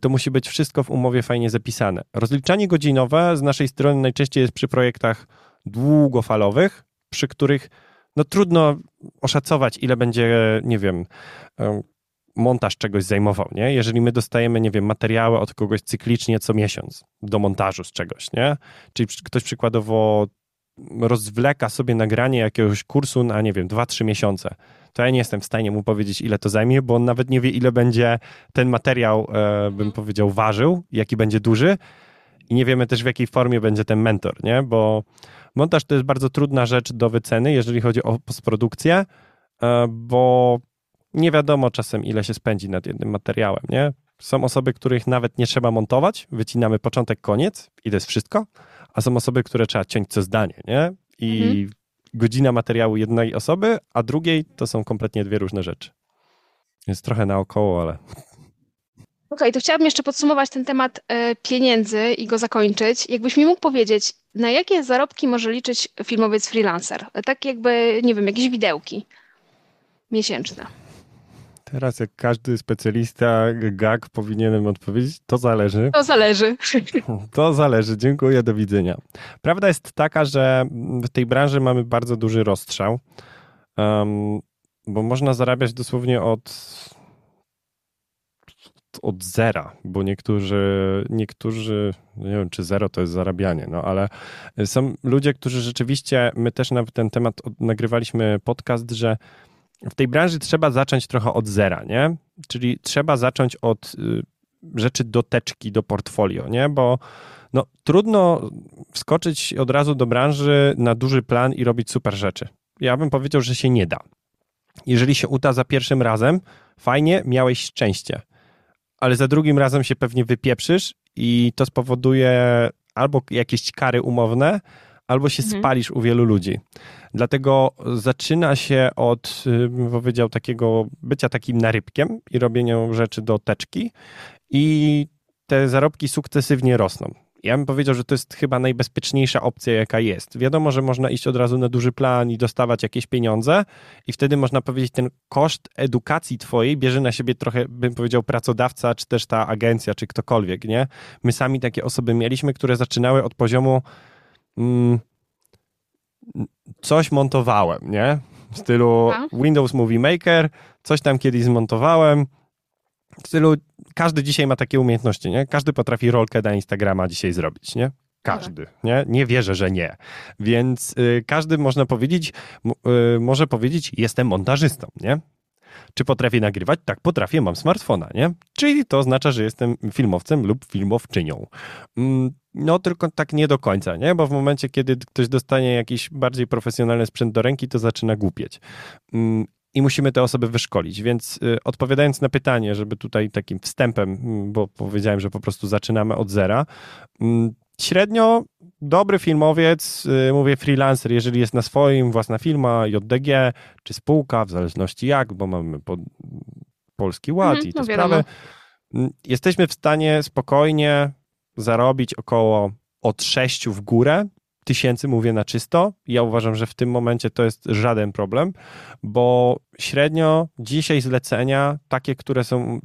To musi być wszystko w umowie fajnie zapisane. Rozliczanie godzinowe z naszej strony najczęściej jest przy projektach długofalowych, przy których no trudno oszacować, ile będzie, nie wiem, montaż czegoś zajmował, nie? Jeżeli my dostajemy, nie wiem, materiały od kogoś cyklicznie co miesiąc do montażu z czegoś, nie? Czyli ktoś przykładowo rozwleka sobie nagranie jakiegoś kursu na, nie wiem, 2-3 miesiące, to ja nie jestem w stanie mu powiedzieć, ile to zajmie, bo on nawet nie wie, ile będzie ten materiał, e, bym powiedział, ważył, jaki będzie duży. I nie wiemy też, w jakiej formie będzie ten mentor, nie? Bo montaż to jest bardzo trudna rzecz do wyceny, jeżeli chodzi o postprodukcję, e, bo nie wiadomo czasem, ile się spędzi nad jednym materiałem, nie? Są osoby, których nawet nie trzeba montować, wycinamy początek, koniec i to jest wszystko, a są osoby, które trzeba ciąć co zdanie, nie? I mhm. godzina materiału jednej osoby, a drugiej to są kompletnie dwie różne rzeczy. Jest trochę naokoło, ale... Okej, okay, to chciałabym jeszcze podsumować ten temat e, pieniędzy i go zakończyć. Jakbyś mi mógł powiedzieć, na jakie zarobki może liczyć filmowiec freelancer? Tak jakby, nie wiem, jakieś widełki miesięczne. Teraz jak każdy specjalista gag powinienem odpowiedzieć, to zależy. To zależy. <laughs> To zależy. Dziękuję, do widzenia. Prawda jest taka, że w tej branży mamy bardzo duży rozstrzał, um, bo można zarabiać dosłownie od od zera, bo niektórzy, niektórzy, nie wiem czy zero to jest zarabianie, no ale są ludzie, którzy rzeczywiście, my też na ten temat nagrywaliśmy podcast, że w tej branży trzeba zacząć trochę od zera, nie? Czyli trzeba zacząć od y, rzeczy do teczki, do portfolio, nie? Bo no, trudno wskoczyć od razu do branży na duży plan i robić super rzeczy. Ja bym powiedział, że się nie da. Jeżeli się uda za pierwszym razem, fajnie, miałeś szczęście, ale za drugim razem się pewnie wypieprzysz i to spowoduje albo jakieś kary umowne, albo się mhm. spalisz u wielu ludzi. Dlatego zaczyna się od, y, bym powiedział, takiego bycia takim narybkiem i robienia rzeczy do teczki i te zarobki sukcesywnie rosną. ja bym powiedział, że to jest chyba najbezpieczniejsza opcja, jaka jest. Wiadomo, że można iść od razu na duży plan i dostawać jakieś pieniądze, i wtedy można powiedzieć, ten koszt edukacji twojej bierze na siebie trochę, bym powiedział, pracodawca, czy też ta agencja, czy ktokolwiek, nie? My sami takie osoby mieliśmy, które zaczynały od poziomu coś montowałem, nie? W stylu? Windows Movie Maker, coś tam kiedyś zmontowałem, w stylu każdy dzisiaj ma takie umiejętności, nie? Każdy potrafi rolkę na Instagrama dzisiaj zrobić, nie? Każdy, nie? Nie wierzę, że nie. Więc y, każdy można powiedzieć, y, może powiedzieć, jestem montażystą, nie? Czy potrafię nagrywać? Tak, potrafię, mam smartfona, nie? Czyli to oznacza, że jestem filmowcem lub filmowczynią. Mm, no, tylko tak nie do końca, nie? Bo w momencie, kiedy ktoś dostanie jakiś bardziej profesjonalny sprzęt do ręki, to zaczyna głupieć. Mm, i musimy te osoby wyszkolić. Więc y, odpowiadając na pytanie, żeby tutaj takim wstępem, mm, bo powiedziałem, że po prostu zaczynamy od zera, średnio dobry filmowiec, y, mówię freelancer, jeżeli jest na swoim, własna firma, JDG, czy spółka, w zależności jak, bo mamy pod, Polski Ład mhm, i te no sprawy, jesteśmy w stanie spokojnie zarobić około od 6 w górę tysięcy, mówię na czysto. Ja uważam, że w tym momencie to jest żaden problem, bo średnio dzisiaj zlecenia, takie, które są,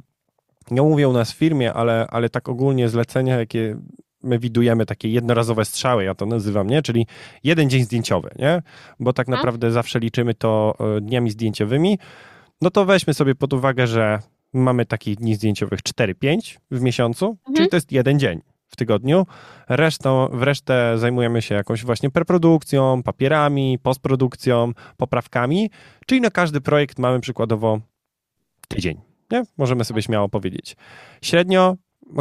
nie mówię u nas w firmie, ale, ale tak ogólnie zlecenia, jakie my widujemy takie jednorazowe strzały, ja to nazywam, nie? Czyli jeden dzień zdjęciowy, nie? Bo tak mhm. naprawdę zawsze liczymy to e, dniami zdjęciowymi. No to weźmy sobie pod uwagę, że mamy takich dni zdjęciowych 4-5 w miesiącu, mhm. czyli to jest jeden dzień w tygodniu. Resztą, w resztę zajmujemy się jakąś właśnie preprodukcją, papierami, postprodukcją, poprawkami, czyli na każdy projekt mamy przykładowo tydzień. Nie? Możemy sobie śmiało powiedzieć. Średnio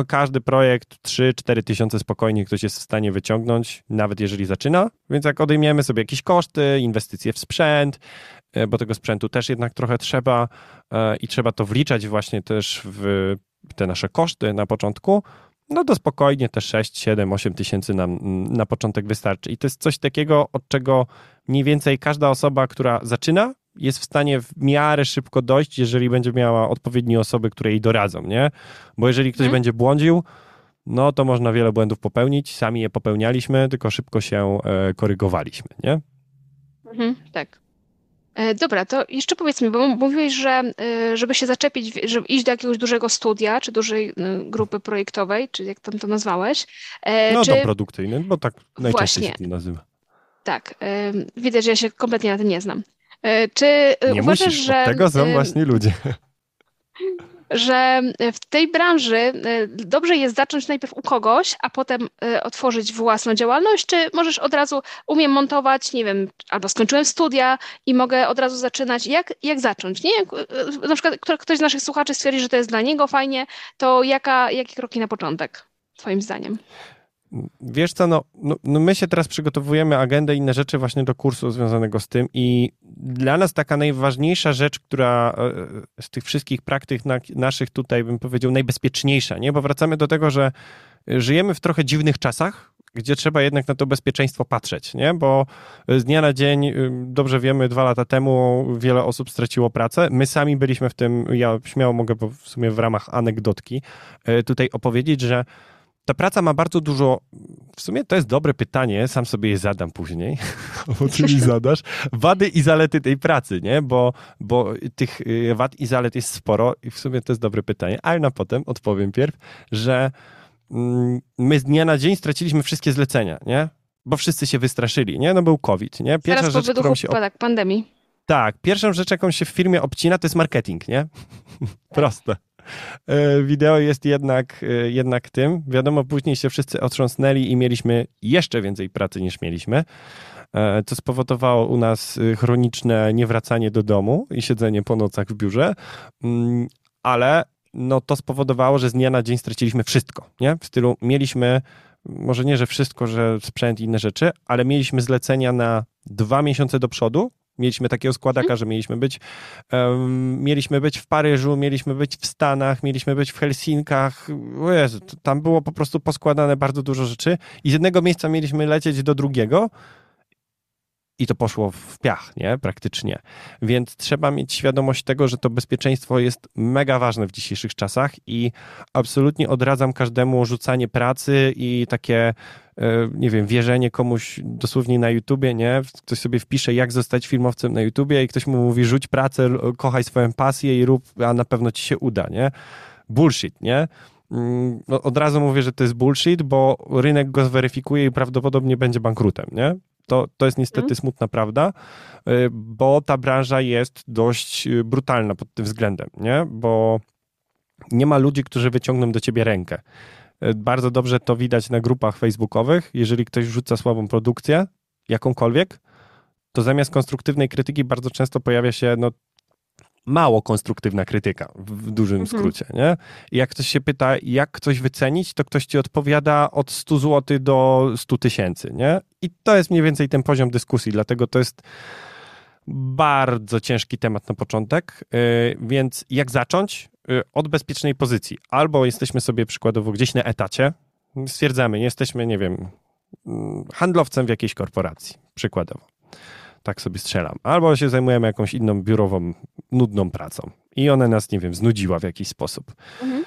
każdy projekt 3-4 tysiące spokojnie ktoś jest w stanie wyciągnąć, nawet jeżeli zaczyna. Więc jak odejmiemy sobie jakieś koszty, inwestycje w sprzęt, e, bo tego sprzętu też jednak trochę trzeba e, i trzeba to wliczać właśnie też w te nasze koszty na początku, no to spokojnie te 6, 7, 8 tysięcy nam na początek wystarczy. I to jest coś takiego, od czego mniej więcej każda osoba, która zaczyna, jest w stanie w miarę szybko dojść, jeżeli będzie miała odpowiednie osoby, które jej doradzą, nie? Bo jeżeli ktoś hmm. będzie błądził, no to można wiele błędów popełnić. Sami je popełnialiśmy, tylko szybko się e, korygowaliśmy, nie? Mhm, tak. E, dobra, to jeszcze powiedz mi, bo mówiłeś, że e, żeby się zaczepić, żeby iść do jakiegoś dużego studia, czy dużej e, grupy projektowej, czy jak tam to nazwałeś. No czy... to produkcyjny, bo tak najczęściej Właśnie. się nazywa. Tak, widać, że ja się kompletnie na tym nie znam. Czy nie uważasz, musisz, że... tego są właśnie ludzie że w tej branży e, dobrze jest zacząć najpierw u kogoś, a potem e, otworzyć własną działalność, czy możesz od razu, umiem montować, nie wiem, albo skończyłem studia i mogę od razu zaczynać. Jak, jak zacząć? Nie? E, na przykład ktoś z naszych słuchaczy stwierdzi, że to jest dla niego fajnie, to jaka, jakie kroki na początek, twoim zdaniem? Wiesz co, no, no, no, my się teraz przygotowujemy agendę i inne rzeczy właśnie do kursu związanego z tym i dla nas taka najważniejsza rzecz, która e, z tych wszystkich praktyk na, naszych tutaj bym powiedział najbezpieczniejsza, nie? Bo wracamy do tego, że żyjemy w trochę dziwnych czasach, gdzie trzeba jednak na to bezpieczeństwo patrzeć, nie? Bo z dnia na dzień, y, dobrze wiemy, dwa lata temu wiele osób straciło pracę. My sami byliśmy w tym, ja śmiało mogę w sumie w ramach anegdotki e, tutaj opowiedzieć, że ta praca ma bardzo dużo. W sumie to jest dobre pytanie, sam sobie je zadam później, <laughs> bo ty mi zadasz. Wady i zalety tej pracy, nie? Bo, bo tych y, wad i zalet jest sporo i w sumie to jest dobre pytanie, ale na potem odpowiem pierw, że mm, my z dnia na dzień straciliśmy wszystkie zlecenia, nie? Bo wszyscy się wystraszyli, nie? No był COVID, nie? Pierwsza Teraz rzecz, którą się... tak, pandemii. Tak, pierwszą rzecz, jaką się w firmie obcina, to jest marketing, nie? <laughs> Proste. E, wideo jest jednak, e, jednak tym. Wiadomo, później się wszyscy otrząsnęli i mieliśmy jeszcze więcej pracy niż mieliśmy, e, co spowodowało u nas chroniczne niewracanie do domu i siedzenie po nocach w biurze, mm, ale no to spowodowało, że z dnia na dzień straciliśmy wszystko, nie? W stylu mieliśmy, może nie, że wszystko, że sprzęt i inne rzeczy, ale mieliśmy zlecenia na dwa miesiące do przodu, Mieliśmy takiego składaka, hmm. że mieliśmy być, um, mieliśmy być w Paryżu, mieliśmy być w Stanach, mieliśmy być w Helsinkach. Jezu, tam było po prostu poskładane bardzo dużo rzeczy i z jednego miejsca mieliśmy lecieć do drugiego i to poszło w piach, nie? Praktycznie. Więc trzeba mieć świadomość tego, że to bezpieczeństwo jest mega ważne w dzisiejszych czasach i absolutnie odradzam każdemu rzucanie pracy i takie, nie wiem, wierzenie komuś dosłownie na YouTubie, nie? Ktoś sobie wpisze, jak zostać filmowcem na YouTubie i ktoś mu mówi, rzuć pracę, kochaj swoją pasję i rób, a na pewno ci się uda, nie? Bullshit, nie? Mm, no, od razu mówię, że to jest bullshit, bo rynek go zweryfikuje i prawdopodobnie będzie bankrutem, nie? To, to jest niestety mm. smutna prawda, y, bo ta branża jest dość y, brutalna pod tym względem, nie? Bo nie ma ludzi, którzy wyciągną do ciebie rękę. Y, bardzo dobrze to widać na grupach facebookowych. Jeżeli ktoś rzuca słabą produkcję, jakąkolwiek, to zamiast konstruktywnej krytyki bardzo często pojawia się no, mało konstruktywna krytyka w, dużym mhm. skrócie. Nie? I jak ktoś się pyta, jak coś wycenić, to ktoś ci odpowiada od 100 zł do 100 tysięcy. I to jest mniej więcej ten poziom dyskusji, dlatego to jest bardzo ciężki temat na początek. Yy, więc jak zacząć? Yy, od bezpiecznej pozycji. Albo jesteśmy sobie przykładowo gdzieś na etacie, stwierdzamy, jesteśmy, nie wiem, mm, handlowcem w jakiejś korporacji, przykładowo tak sobie strzelam. Albo się zajmujemy jakąś inną biurową, nudną pracą i ona nas, nie wiem, znudziła w jakiś sposób. Mhm.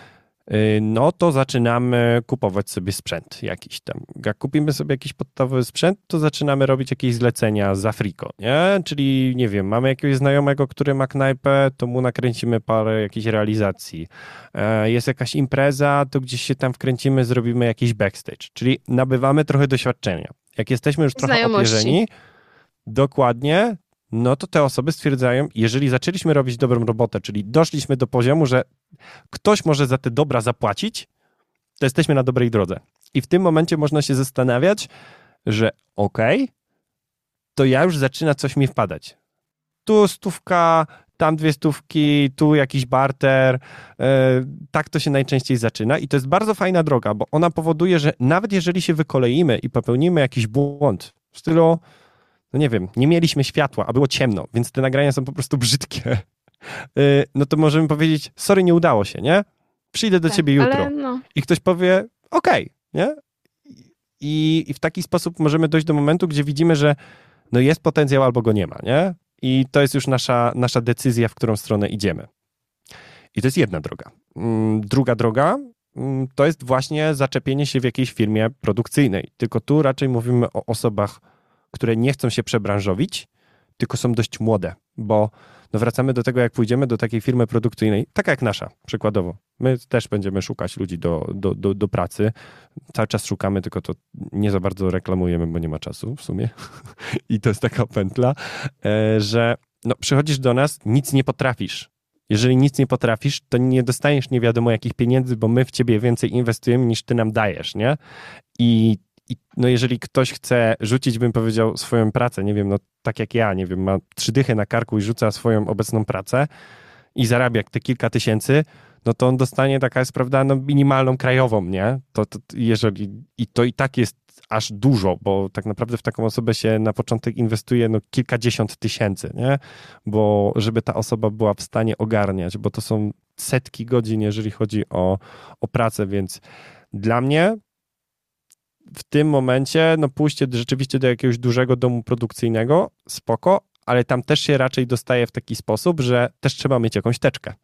Y, no to zaczynamy kupować sobie sprzęt jakiś tam. Jak kupimy sobie jakiś podstawowy sprzęt, to zaczynamy robić jakieś zlecenia za friko, nie? Czyli, nie wiem, mamy jakiegoś znajomego, który ma knajpę, to mu nakręcimy parę jakichś realizacji. E, jest jakaś impreza, to gdzieś się tam wkręcimy, zrobimy jakiś backstage. Czyli nabywamy trochę doświadczenia. Jak jesteśmy już trochę opierzeni, dokładnie, no to te osoby stwierdzają, jeżeli zaczęliśmy robić dobrą robotę, czyli doszliśmy do poziomu, że ktoś może za te dobra zapłacić, to jesteśmy na dobrej drodze. I w tym momencie można się zastanawiać, że okej, okay, to ja już zaczyna coś mi wpadać. Tu stówka, tam dwie stówki, tu jakiś barter. Yy, tak to się najczęściej zaczyna i to jest bardzo fajna droga, bo ona powoduje, że nawet jeżeli się wykoleimy i popełnimy jakiś błąd w stylu no nie wiem, nie mieliśmy światła, a było ciemno, więc te nagrania są po prostu brzydkie, <laughs> y, no to możemy powiedzieć, sorry, nie udało się, nie? Przyjdę do tak, ciebie jutro. No. I ktoś powie, okej, okay, nie? I, I w taki sposób możemy dojść do momentu, gdzie widzimy, że no jest potencjał albo go nie ma, nie? I to jest już nasza, nasza decyzja, w którą stronę idziemy. I to jest jedna droga. Mm, druga droga mm, to jest właśnie zaczepienie się w jakiejś firmie produkcyjnej. Tylko tu raczej mówimy o osobach które nie chcą się przebranżowić, tylko są dość młode, bo no wracamy do tego, jak pójdziemy do takiej firmy produkcyjnej, taka jak nasza, przykładowo. My też będziemy szukać ludzi do, do, do, do pracy. Cały czas szukamy, tylko to nie za bardzo reklamujemy, bo nie ma czasu w sumie. <laughs> I to jest taka pętla, e, że no, przychodzisz do nas, nic nie potrafisz. Jeżeli nic nie potrafisz, to nie dostaniesz nie wiadomo jakich pieniędzy, bo my w ciebie więcej inwestujemy niż ty nam dajesz, nie? I i no jeżeli ktoś chce rzucić, bym powiedział, swoją pracę, nie wiem, no tak jak ja, nie wiem, ma trzy dychy na karku i rzuca swoją obecną pracę i zarabia te kilka tysięcy, no to on dostanie, taka jest prawda, no minimalną krajową, nie? To, to jeżeli, i to i tak jest aż dużo, bo tak naprawdę w taką osobę się na początek inwestuje no kilkadziesiąt tysięcy, nie? Bo żeby ta osoba była w stanie ogarniać, bo to są setki godzin, jeżeli chodzi o, o pracę, więc dla mnie w tym momencie, no pójście rzeczywiście do jakiegoś dużego domu produkcyjnego, spoko, ale tam też się raczej dostaje w taki sposób, że też trzeba mieć jakąś teczkę.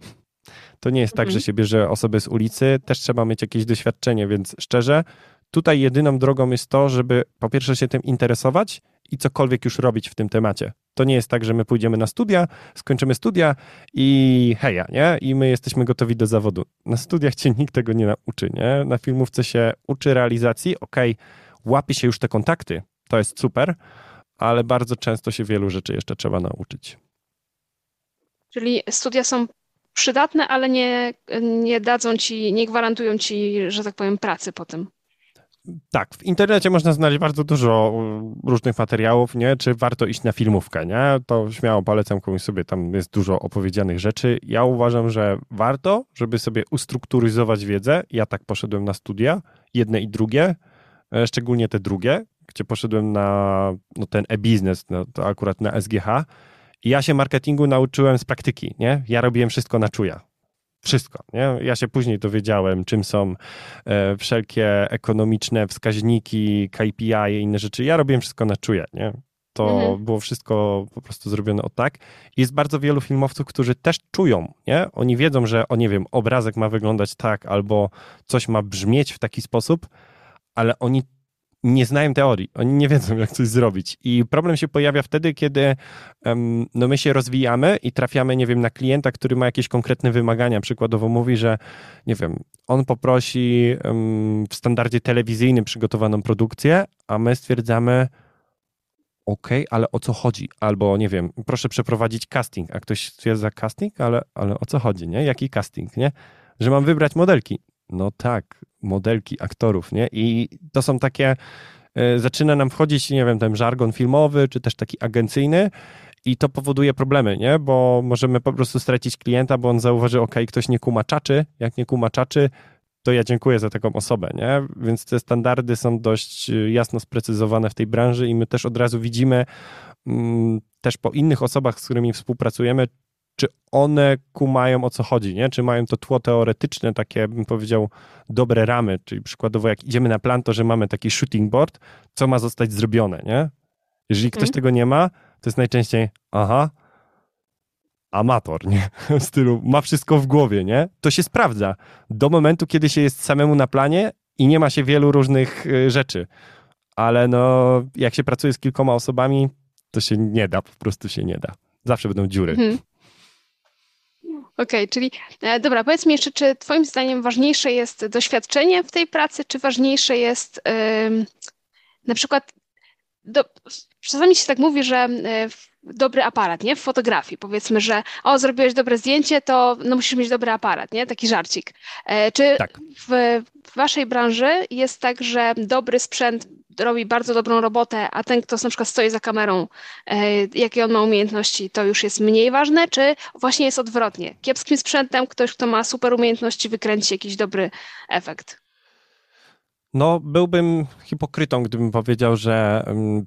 To nie jest mhm. tak, że mhm. się bierze osoby z ulicy, też trzeba mieć jakieś doświadczenie, więc szczerze, tutaj jedyną drogą jest to, żeby po pierwsze się tym interesować i cokolwiek już robić w tym temacie. To nie jest tak, że my pójdziemy na studia, skończymy studia i heja, nie? I my jesteśmy gotowi do zawodu. Na studiach cię nikt tego nie nauczy, nie? Na filmówce się uczy realizacji, okej, okay, łapie się już te kontakty, to jest super, ale bardzo często się wielu rzeczy jeszcze trzeba nauczyć. Czyli studia są przydatne, ale nie, nie dadzą ci, nie gwarantują ci, że tak powiem, pracy po tym. Tak, w internecie można znaleźć bardzo dużo różnych materiałów, nie? Czy warto iść na filmówkę, nie? To śmiało polecam komuś sobie, tam jest dużo opowiedzianych rzeczy. Ja uważam, że warto, żeby sobie ustrukturyzować wiedzę. Ja tak poszedłem na studia, jedne i drugie, e, szczególnie te drugie, gdzie poszedłem na no, ten e-biznes, no, to akurat na SGH. I ja się marketingu nauczyłem z praktyki, nie? Ja robiłem wszystko na czuja wszystko. Nie? Ja się później dowiedziałem, czym są e, wszelkie ekonomiczne wskaźniki, KPI i inne rzeczy. Ja robiłem wszystko na czuje. Nie? to mhm. było wszystko po prostu zrobione o tak. Jest bardzo wielu filmowców, którzy też czują, nie? Oni wiedzą, że, o nie wiem, obrazek ma wyglądać tak, albo coś ma brzmieć w taki sposób, ale oni nie znają teorii, oni nie wiedzą, jak coś zrobić. I problem się pojawia wtedy, kiedy um, no my się rozwijamy i trafiamy, nie wiem, na klienta, który ma jakieś konkretne wymagania. Przykładowo mówi, że, nie wiem, on poprosi um, w standardzie telewizyjnym przygotowaną produkcję, a my stwierdzamy, OK, ale o co chodzi? Albo, nie wiem, proszę przeprowadzić casting, a ktoś stwierdza casting, ale, ale o co chodzi, nie? Jaki casting, nie? Że mam wybrać modelki. No tak, modelki aktorów, nie? I to są takie, y, zaczyna nam wchodzić, nie wiem, ten żargon filmowy, czy też taki agencyjny i to powoduje problemy, nie? Bo możemy po prostu stracić klienta, bo on zauważy, ok, ktoś nie kumaczaczy, jak nie kumaczaczy, to ja dziękuję za taką osobę, nie? Więc te standardy są dość y, jasno sprecyzowane w tej branży i my też od razu widzimy mm, też po innych osobach, z którymi współpracujemy, czy one kumają o co chodzi, nie? Czy mają to tło teoretyczne, takie bym powiedział dobre ramy, czyli przykładowo jak idziemy na plan, to że mamy taki shooting board, co ma zostać zrobione, nie? Jeżeli ktoś mm. tego nie ma, to jest najczęściej aha, amator, nie? <laughs> W stylu ma wszystko w głowie, nie? To się sprawdza do momentu, kiedy się jest samemu na planie i nie ma się wielu różnych y, rzeczy. Ale no, jak się pracuje z kilkoma osobami, to się nie da, po prostu się nie da. Zawsze będą dziury. Hmm. Okej, okay, czyli e, dobra, powiedz mi jeszcze, czy Twoim zdaniem ważniejsze jest doświadczenie w tej pracy, czy ważniejsze jest yy, na przykład, do, czasami się tak mówi, że yy, dobry aparat, nie? W fotografii. Powiedzmy, że o, zrobiłeś dobre zdjęcie, to no, musisz mieć dobry aparat, nie? Taki żarcik. E, czy tak. w, w waszej branży jest tak, że dobry sprzęt robi bardzo dobrą robotę, a ten, kto na przykład stoi za kamerą, e, jakie on ma umiejętności, to już jest mniej ważne, czy właśnie jest odwrotnie? Kiepskim sprzętem ktoś, kto ma super umiejętności, wykręci jakiś dobry efekt? No, byłbym hipokrytą, gdybym powiedział, że mm,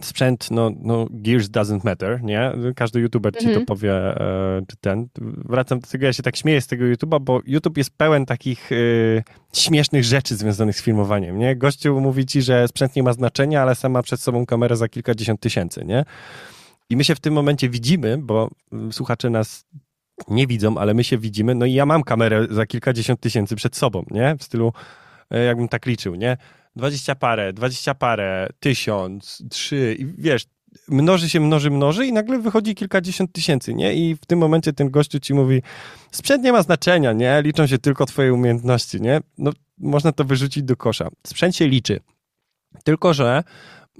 sprzęt, no, no gears doesn't matter, nie? Każdy youtuber ci to mhm. powie, e, czy ten. Wracam do tego, ja się tak śmieję z tego YouTube'a, bo YouTube jest pełen takich e, śmiesznych rzeczy związanych z filmowaniem, nie? Gościu mówi ci, że sprzęt nie ma znaczenia, ale sam ma przed sobą kamerę za kilkadziesiąt tysięcy, nie? I my się w tym momencie widzimy, bo słuchacze nas nie widzą, ale my się widzimy, no i ja mam kamerę za kilkadziesiąt tysięcy przed sobą, nie? W stylu, e, jakbym tak liczył, nie? Dwadzieścia parę, dwadzieścia parę, tysiąc, trzy i wiesz, mnoży się, mnoży, mnoży i nagle wychodzi kilkadziesiąt tysięcy, nie? I w tym momencie ten gościu ci mówi, sprzęt nie ma znaczenia, nie? Liczą się tylko twoje umiejętności, nie? No, można to wyrzucić do kosza. Sprzęt się liczy. Tylko, że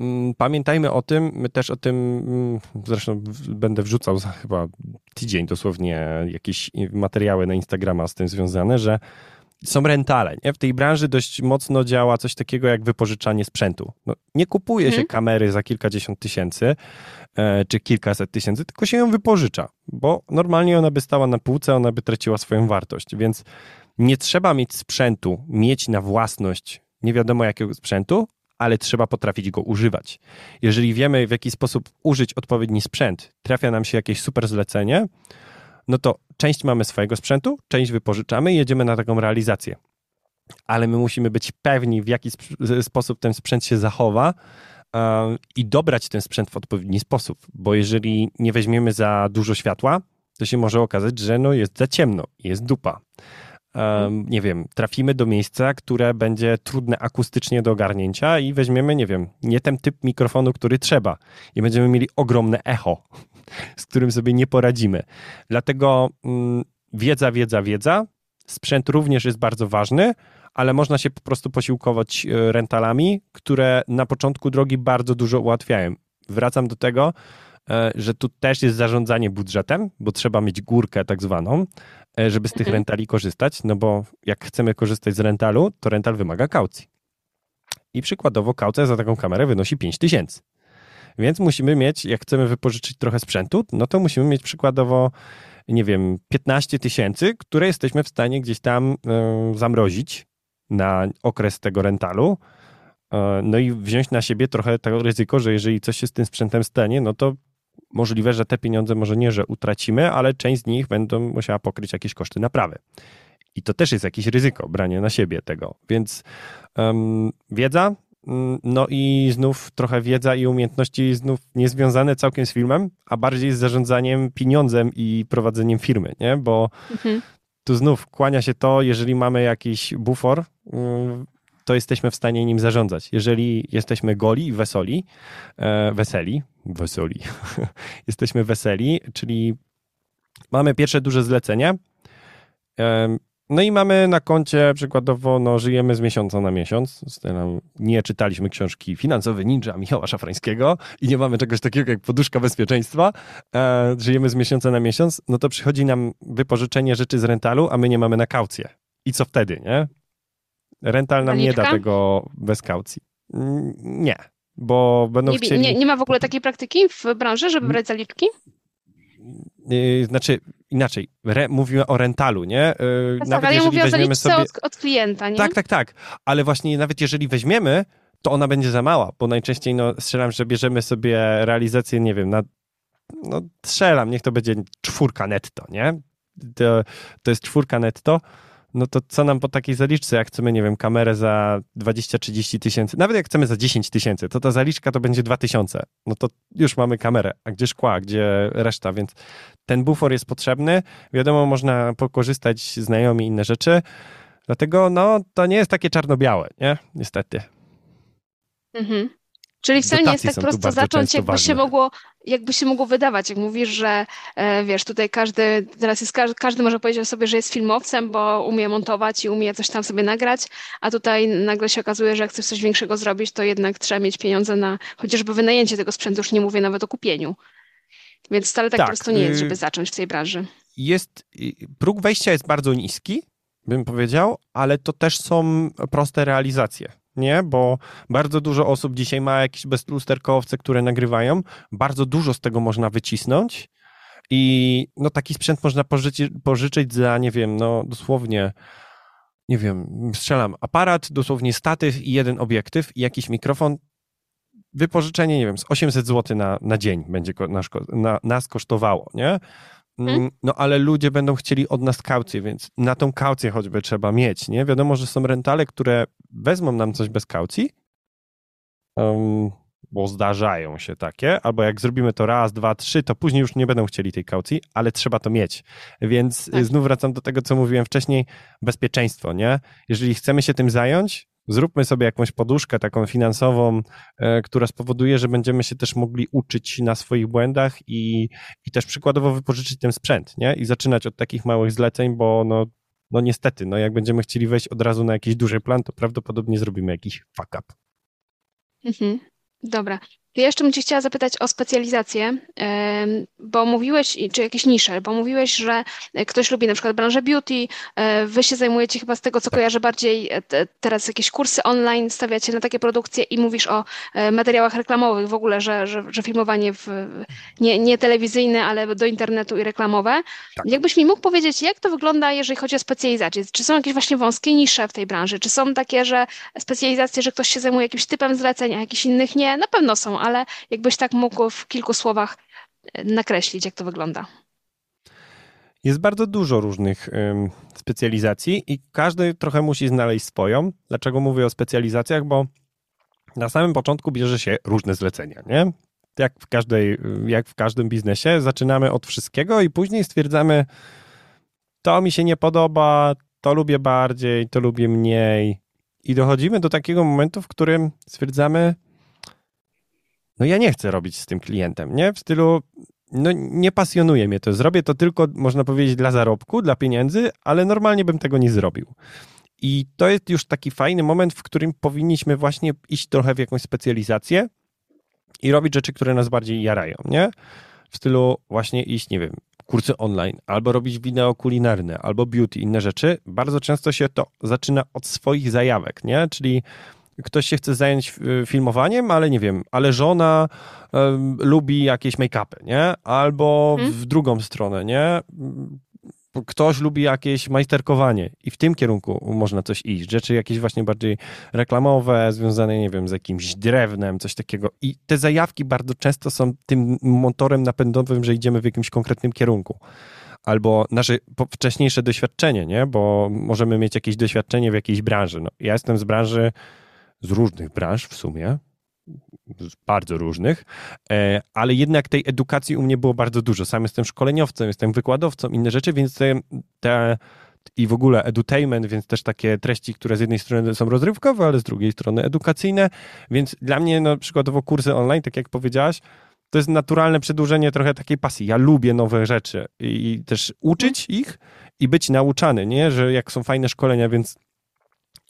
mm, pamiętajmy o tym, my też o tym, mm, zresztą będę wrzucał za chyba tydzień dosłownie jakieś materiały na Instagrama z tym związane, że są rentale. Nie? W tej branży dość mocno działa coś takiego jak wypożyczanie sprzętu. No, nie kupuje się hmm. kamery za kilkadziesiąt tysięcy e, czy kilkaset tysięcy, tylko się ją wypożycza, bo normalnie ona by stała na półce, ona by traciła swoją wartość, więc nie trzeba mieć sprzętu, mieć na własność nie wiadomo jakiego sprzętu, ale trzeba potrafić go używać. Jeżeli wiemy, w jaki sposób użyć odpowiedni sprzęt, trafia nam się jakieś super zlecenie, no to część mamy swojego sprzętu, część wypożyczamy i jedziemy na taką realizację. Ale my musimy być pewni, w jaki sposób ten sprzęt się zachowa i dobrać ten sprzęt w odpowiedni sposób, bo jeżeli nie weźmiemy za dużo światła, to się może okazać, że no jest za ciemno, jest dupa. Um, nie wiem, trafimy do miejsca, które będzie trudne akustycznie do ogarnięcia i weźmiemy, nie wiem, nie ten typ mikrofonu, który trzeba i będziemy mieli ogromne echo z którym sobie nie poradzimy. Dlatego mm, wiedza, wiedza, wiedza. Sprzęt również jest bardzo ważny, ale można się po prostu posiłkować e, rentalami, które na początku drogi bardzo dużo ułatwiają. Wracam do tego, e, że tu też jest zarządzanie budżetem, bo trzeba mieć górkę tak zwaną, e, żeby z tych mhm. rentali korzystać, no bo jak chcemy korzystać z rentalu, to rental wymaga kaucji. I przykładowo kaucja za taką kamerę wynosi 5 tysięcy. Więc musimy mieć, jak chcemy wypożyczyć trochę sprzętu, no to musimy mieć przykładowo, nie wiem, 15 tysięcy, które jesteśmy w stanie gdzieś tam y, zamrozić na okres tego rentalu. Y, no i wziąć na siebie trochę to ryzyko, że jeżeli coś się z tym sprzętem stanie, no to możliwe, że te pieniądze może nie, że utracimy, ale część z nich będą musiała pokryć jakieś koszty naprawy. I to też jest jakieś ryzyko, branie na siebie tego. Więc um, wiedza, no i znów trochę wiedza i umiejętności znów niezwiązane całkiem z filmem, a bardziej z zarządzaniem pieniądzem i prowadzeniem firmy, nie? Bo mhm. tu znów kłania się to, jeżeli mamy jakiś bufor, mm, to jesteśmy w stanie nim zarządzać. Jeżeli jesteśmy goli i wesoli, e, weseli, wesoli, <laughs> jesteśmy weseli, czyli mamy pierwsze duże zlecenie, no i mamy na koncie przykładowo, no żyjemy z miesiąca na miesiąc. Nie czytaliśmy książki Finansowy Ninja Michała Szafrańskiego i nie mamy czegoś takiego jak poduszka bezpieczeństwa. E, żyjemy z miesiąca na miesiąc, no to przychodzi nam wypożyczenie rzeczy z rentalu, a my nie mamy na kaucję. I co wtedy, nie? Rental nam nie da tego bez kaucji. Nie, bo będą nie, chcieli... Nie, nie ma w ogóle takiej praktyki w branży, żeby brać zaliczki? Yy, znaczy inaczej, re, mówimy o rentalu, nie? Yy, tak, nawet ale ja mówię o zaliczce sobie... od, od, klienta, nie? Tak, tak, tak, ale właśnie nawet jeżeli weźmiemy, to ona będzie za mała, bo najczęściej no, strzelam, że bierzemy sobie realizację, nie wiem, na, no strzelam, niech to będzie czwórka netto, nie? To, to jest czwórka netto, no to co nam po takiej zaliczce, jak chcemy, nie wiem, kamerę za 20-30 tysięcy, nawet jak chcemy za 10 tysięcy, to ta zaliczka to będzie 2000. No to już mamy kamerę, a gdzie szkła, gdzie reszta, więc ten bufor jest potrzebny. Wiadomo, można pokorzystać znajomi inne rzeczy, dlatego no to nie jest takie czarno-białe, nie? Niestety. Mhm. Czyli wcale nie jest tak prosto zacząć, jakby się, mogło, jakby się mogło wydawać. Jak mówisz, że e, wiesz, tutaj każdy, teraz jest, każdy, każdy może powiedzieć o sobie, że jest filmowcem, bo umie montować i umie coś tam sobie nagrać, a tutaj nagle się okazuje, że jak chcesz coś większego zrobić, to jednak trzeba mieć pieniądze na chociażby wynajęcie tego sprzętu, już nie mówię nawet o kupieniu. Więc wcale tak, tak prosto nie jest, y, żeby zacząć w tej branży. Jest, próg wejścia jest bardzo niski, bym powiedział, ale to też są proste realizacje nie? Bo bardzo dużo osób dzisiaj ma jakieś bezlusterkowce, które nagrywają. Bardzo dużo z tego można wycisnąć i no taki sprzęt można pożyczyć, pożyczyć za, nie wiem, no dosłownie nie wiem, strzelam, aparat, dosłownie statyw i jeden obiektyw i jakiś mikrofon. Wypożyczenie, nie wiem, z 800 zł na, na dzień będzie nas, na, nas kosztowało, nie? Hmm? Mm, no ale ludzie będą chcieli od nas kaucję, więc na tą kaucję choćby trzeba mieć, nie? Wiadomo, że są rentale, które wezmą nam coś bez kaucji, um, bo zdarzają się takie, albo jak zrobimy to raz, dwa, trzy, to później już nie będą chcieli tej kaucji, ale trzeba to mieć. Więc tak. znów wracam do tego, co mówiłem wcześniej, bezpieczeństwo, nie? Jeżeli chcemy się tym zająć, zróbmy sobie jakąś poduszkę taką finansową, e, która spowoduje, że będziemy się też mogli uczyć na swoich błędach i, i też przykładowo wypożyczyć ten sprzęt, nie? I zaczynać od takich małych zleceń, bo no, no niestety, no jak będziemy chcieli wejść od razu na jakiś duży plan, to prawdopodobnie zrobimy jakiś fuck up. Mhm. Dobra. Ja jeszcze bym Cię chciała zapytać o specjalizację, bo mówiłeś, czy jakieś nisze, bo mówiłeś, że ktoś lubi na przykład branżę beauty, e, Wy się zajmujecie chyba z tego, co tak. kojarzę bardziej e, teraz jakieś kursy online, stawiacie na takie produkcje i mówisz o e, materiałach reklamowych w ogóle, że, że, że filmowanie w, nie, nie telewizyjne, ale do internetu i reklamowe. Tak. Jakbyś mi mógł powiedzieć, jak to wygląda, jeżeli chodzi o specjalizację? Czy są jakieś właśnie wąskie nisze w tej branży? Czy są takie, że specjalizacje, że ktoś się zajmuje jakimś typem zleceń, a jakichś innych nie? Na pewno są, ale jakbyś tak mógł w kilku słowach e, nakreślić, jak to wygląda. Jest bardzo dużo różnych specjalizacji i każdy trochę musi znaleźć swoją. Dlaczego mówię o specjalizacjach? Bo na samym początku bierze się różne zlecenia, nie? Jak w, każdej, jak w każdym biznesie, zaczynamy od wszystkiego i później stwierdzamy, to mi się nie podoba, to lubię bardziej, to lubię mniej. I dochodzimy do takiego momentu, w którym stwierdzamy, no ja nie chcę robić z tym klientem, nie? W stylu, no nie pasjonuje mnie to. Zrobię to tylko, można powiedzieć, dla zarobku, dla pieniędzy, ale normalnie bym tego nie zrobił. I to jest już taki fajny moment, w którym powinniśmy właśnie iść trochę w jakąś specjalizację i robić rzeczy, które nas bardziej jarają, nie? W stylu właśnie iść, nie wiem, kursy online, albo robić wideo kulinarne, albo beauty, inne rzeczy. Bardzo często się to zaczyna od swoich zajawek, nie? Czyli ktoś się chce zająć y, filmowaniem, ale nie wiem, ale żona um, lubi jakieś make-upy, nie? Albo hmm? w drugą stronę, nie? Ktoś lubi jakieś majsterkowanie i w tym kierunku można coś iść. Rzeczy jakieś właśnie bardziej reklamowe, związane, nie wiem, z jakimś drewnem, coś takiego. I te zajawki bardzo często są tym motorem napędowym, że idziemy w jakimś konkretnym kierunku albo nasze wcześniejsze doświadczenie, nie? Bo możemy mieć jakieś doświadczenie w jakiejś branży. No, ja jestem z branży z różnych branż w sumie, bardzo różnych, e, ale jednak tej edukacji u mnie było bardzo dużo. Sam jestem szkoleniowcem, jestem wykładowcą, inne rzeczy, więc te, i w ogóle edutainment, więc też takie treści, które z jednej strony są rozrywkowe, ale z drugiej strony edukacyjne, więc dla mnie no, przykładowo kursy online, tak jak powiedziałaś, to jest naturalne przedłużenie trochę takiej pasji. Ja lubię nowe rzeczy i też uczyć ich i być nauczany, nie? Że jak są fajne szkolenia, więc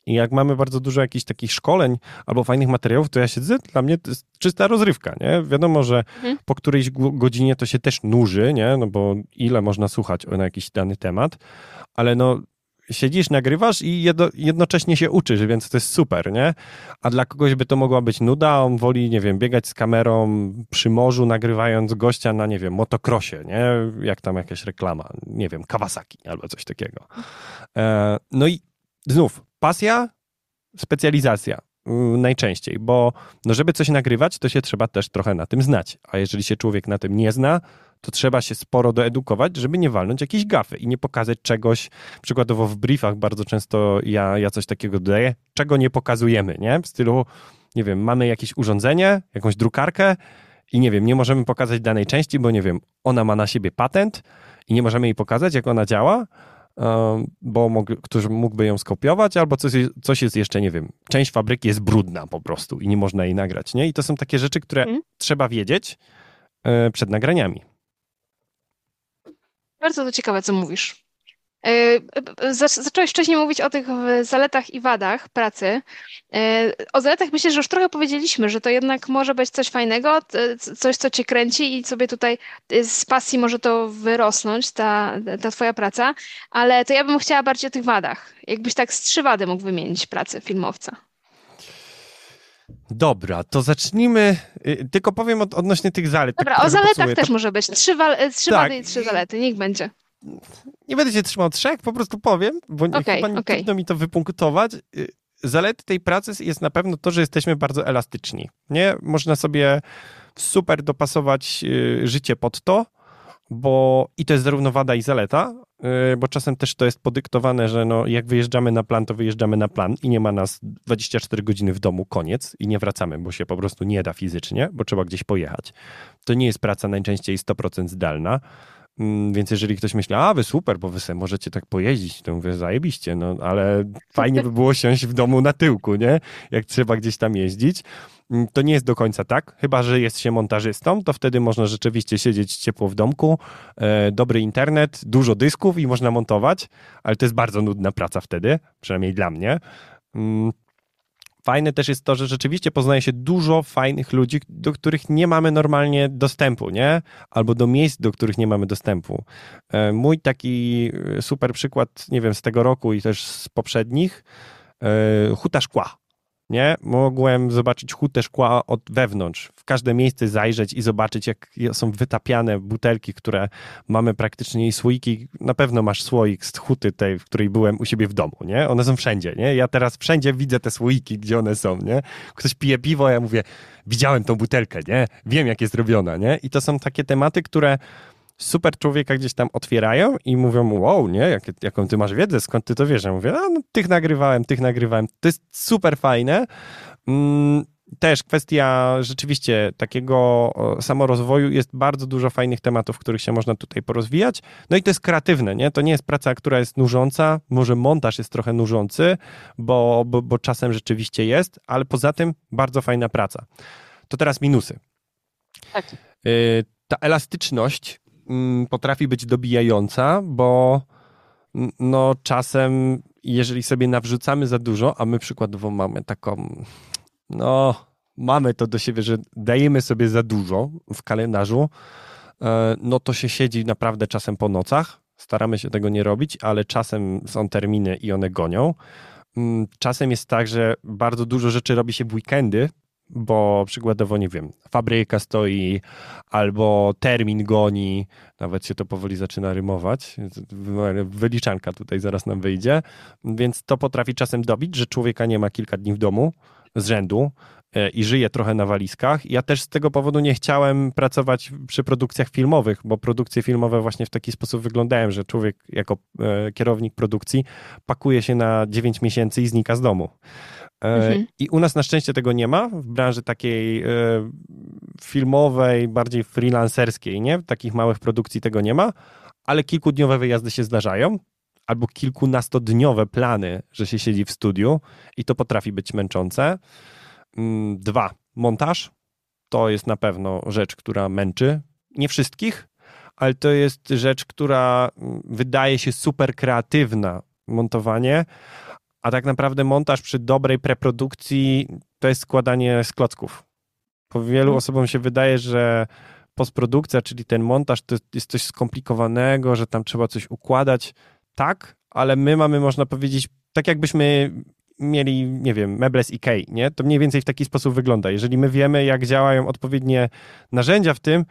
i jak mamy bardzo dużo jakichś takich szkoleń albo fajnych materiałów, to ja siedzę, dla mnie to jest czysta rozrywka, nie? Wiadomo, że mhm. po którejś godzinie to się też nuży, nie? No bo ile można słuchać na jakiś dany temat, ale no siedzisz, nagrywasz i jedno, jednocześnie się uczysz, więc to jest super, nie? A dla kogoś by to mogła być nuda, on woli, nie wiem, biegać z kamerą przy morzu, nagrywając gościa na, nie wiem, motokrosie, nie? Jak tam jakaś reklama, nie wiem, Kawasaki albo coś takiego. E, no i znów, pasja, specjalizacja mm, najczęściej, bo no żeby coś nagrywać, to się trzeba też trochę na tym znać, a jeżeli się człowiek na tym nie zna, to trzeba się sporo doedukować, żeby nie walnąć jakiejś gafy i nie pokazać czegoś, przykładowo w briefach bardzo często ja, ja coś takiego dodaję, czego nie pokazujemy, nie? W stylu, nie wiem, mamy jakieś urządzenie, jakąś drukarkę i nie wiem, nie możemy pokazać danej części, bo nie wiem, ona ma na siebie patent i nie możemy jej pokazać, jak ona działa, bo mógł, ktoś mógłby ją skopiować, albo coś, coś jest jeszcze, nie wiem, część fabryki jest brudna po prostu i nie można jej nagrać, nie? I to są takie rzeczy, które mm. trzeba wiedzieć e, przed nagraniami. Bardzo to ciekawe, co mówisz. E, e, zacząłeś wcześniej mówić o tych zaletach i wadach pracy. E, o zaletach myślę, że już trochę powiedzieliśmy, że to jednak może być coś fajnego, coś, co cię kręci i sobie tutaj z pasji może to wyrosnąć, ta, ta twoja praca, ale to ja bym chciała bardziej o tych wadach. Jakbyś tak z trzy wady mógł wymienić pracę filmowca. Dobra, to zacznijmy. Y, tylko powiem od, odnośnie tych zalet. Dobra, tak o zaletach też może być. Trzy, wa- trzy tak. wady i trzy zalety, niech będzie. Nie będę się trzymał trzech, po prostu powiem, bo okay, chyba nie okay. trudno mi to wypunktować. Y, zalety tej pracy jest na pewno to, że jesteśmy bardzo elastyczni. Nie? Można sobie super dopasować y, życie pod to, bo i to jest zarówno wada i zaleta, yy, bo czasem też to jest podyktowane, że no, jak wyjeżdżamy na plan, to wyjeżdżamy na plan i nie ma nas 24 godziny w domu, koniec i nie wracamy, bo się po prostu nie da fizycznie, bo trzeba gdzieś pojechać. To nie jest praca najczęściej 100% zdalna. Mm, więc jeżeli ktoś myśli, a wy super, bo wy sobie możecie tak pojeździć, to mówię, zajebiście, no ale fajnie by było siąść w domu na tyłku, nie? Jak trzeba gdzieś tam jeździć. Mm, to nie jest do końca tak, chyba że jest się montażystą, to wtedy można rzeczywiście siedzieć ciepło w domku, e, dobry internet, dużo dysków i można montować, ale to jest bardzo nudna praca wtedy, przynajmniej dla mnie. Fajne też jest to, że rzeczywiście poznaje się dużo fajnych ludzi, do których nie mamy normalnie dostępu, nie? Albo do miejsc, do których nie mamy dostępu. E, mój taki e, super przykład, nie wiem, z tego roku i też z poprzednich, Huta Szkła nie? Mogłem zobaczyć hutę szkła od wewnątrz, w każde miejsce zajrzeć i zobaczyć, jak są wytapiane butelki, które mamy praktycznie i słoiki. Na pewno masz słoik z huty tej, w której byłem u siebie w domu, nie? One są wszędzie, nie? Ja teraz wszędzie widzę te słoiki, gdzie one są, nie? Ktoś pije piwo, ja mówię, widziałem tą butelkę, nie? Wiem, jak jest robiona, nie? I to są takie tematy, które super człowieka gdzieś tam otwierają i mówią, wow, nie, jak, jaką ty masz wiedzę, skąd ty to wiesz? Ja mówię, no, no tych nagrywałem, tych nagrywałem. To jest super fajne. Mm, też kwestia rzeczywiście takiego samorozwoju jest bardzo dużo fajnych tematów, których się można tutaj porozwijać. No i to jest kreatywne, nie? To nie jest praca, która jest nużąca. Może montaż jest trochę nużący, bo, bo, bo czasem rzeczywiście jest, ale poza tym bardzo fajna praca. To teraz minusy. Tak. Y, ta elastyczność potrafi być dobijająca, bo no czasem, jeżeli sobie nawrzucamy za dużo, a my przykładowo mamy taką, no mamy to do siebie, że dajemy sobie za dużo w kalendarzu, e, no to się siedzi naprawdę czasem po nocach. Staramy się tego nie robić, ale czasem są terminy i one gonią. Mm, czasem jest tak, że bardzo dużo rzeczy robi się w weekendy, bo przykładowo, nie wiem, fabryka stoi albo termin goni, nawet się to powoli zaczyna rymować, wyliczanka tutaj zaraz nam wyjdzie, więc to potrafi czasem dobić, że człowieka nie ma kilka dni w domu z rzędu e, i żyje trochę na walizkach. Ja też z tego powodu nie chciałem pracować przy produkcjach filmowych, bo produkcje filmowe właśnie w taki sposób wyglądają, że człowiek jako e, kierownik produkcji pakuje się na 9 miesięcy i znika z domu. Mhm. I u nas na szczęście tego nie ma, w branży takiej filmowej, bardziej freelancerskiej, nie? Takich małych produkcji tego nie ma, ale kilkudniowe wyjazdy się zdarzają, albo kilkunastodniowe plany, że się siedzi w studiu i to potrafi być męczące. Mm, dwa, montaż. To jest na pewno rzecz, która męczy. Nie wszystkich, ale to jest rzecz, która mm, wydaje się super kreatywna. Montowanie, a tak naprawdę montaż przy dobrej preprodukcji to jest składanie z klocków. Po wielu hmm. osobom się wydaje, że postprodukcja, czyli ten montaż, to jest coś skomplikowanego, że tam trzeba coś układać. Tak, ale my mamy, można powiedzieć, tak jakbyśmy mieli, nie wiem, meble z Ikei, nie? To mniej więcej w taki sposób wygląda. Jeżeli my wiemy, jak działają odpowiednie narzędzia w tym,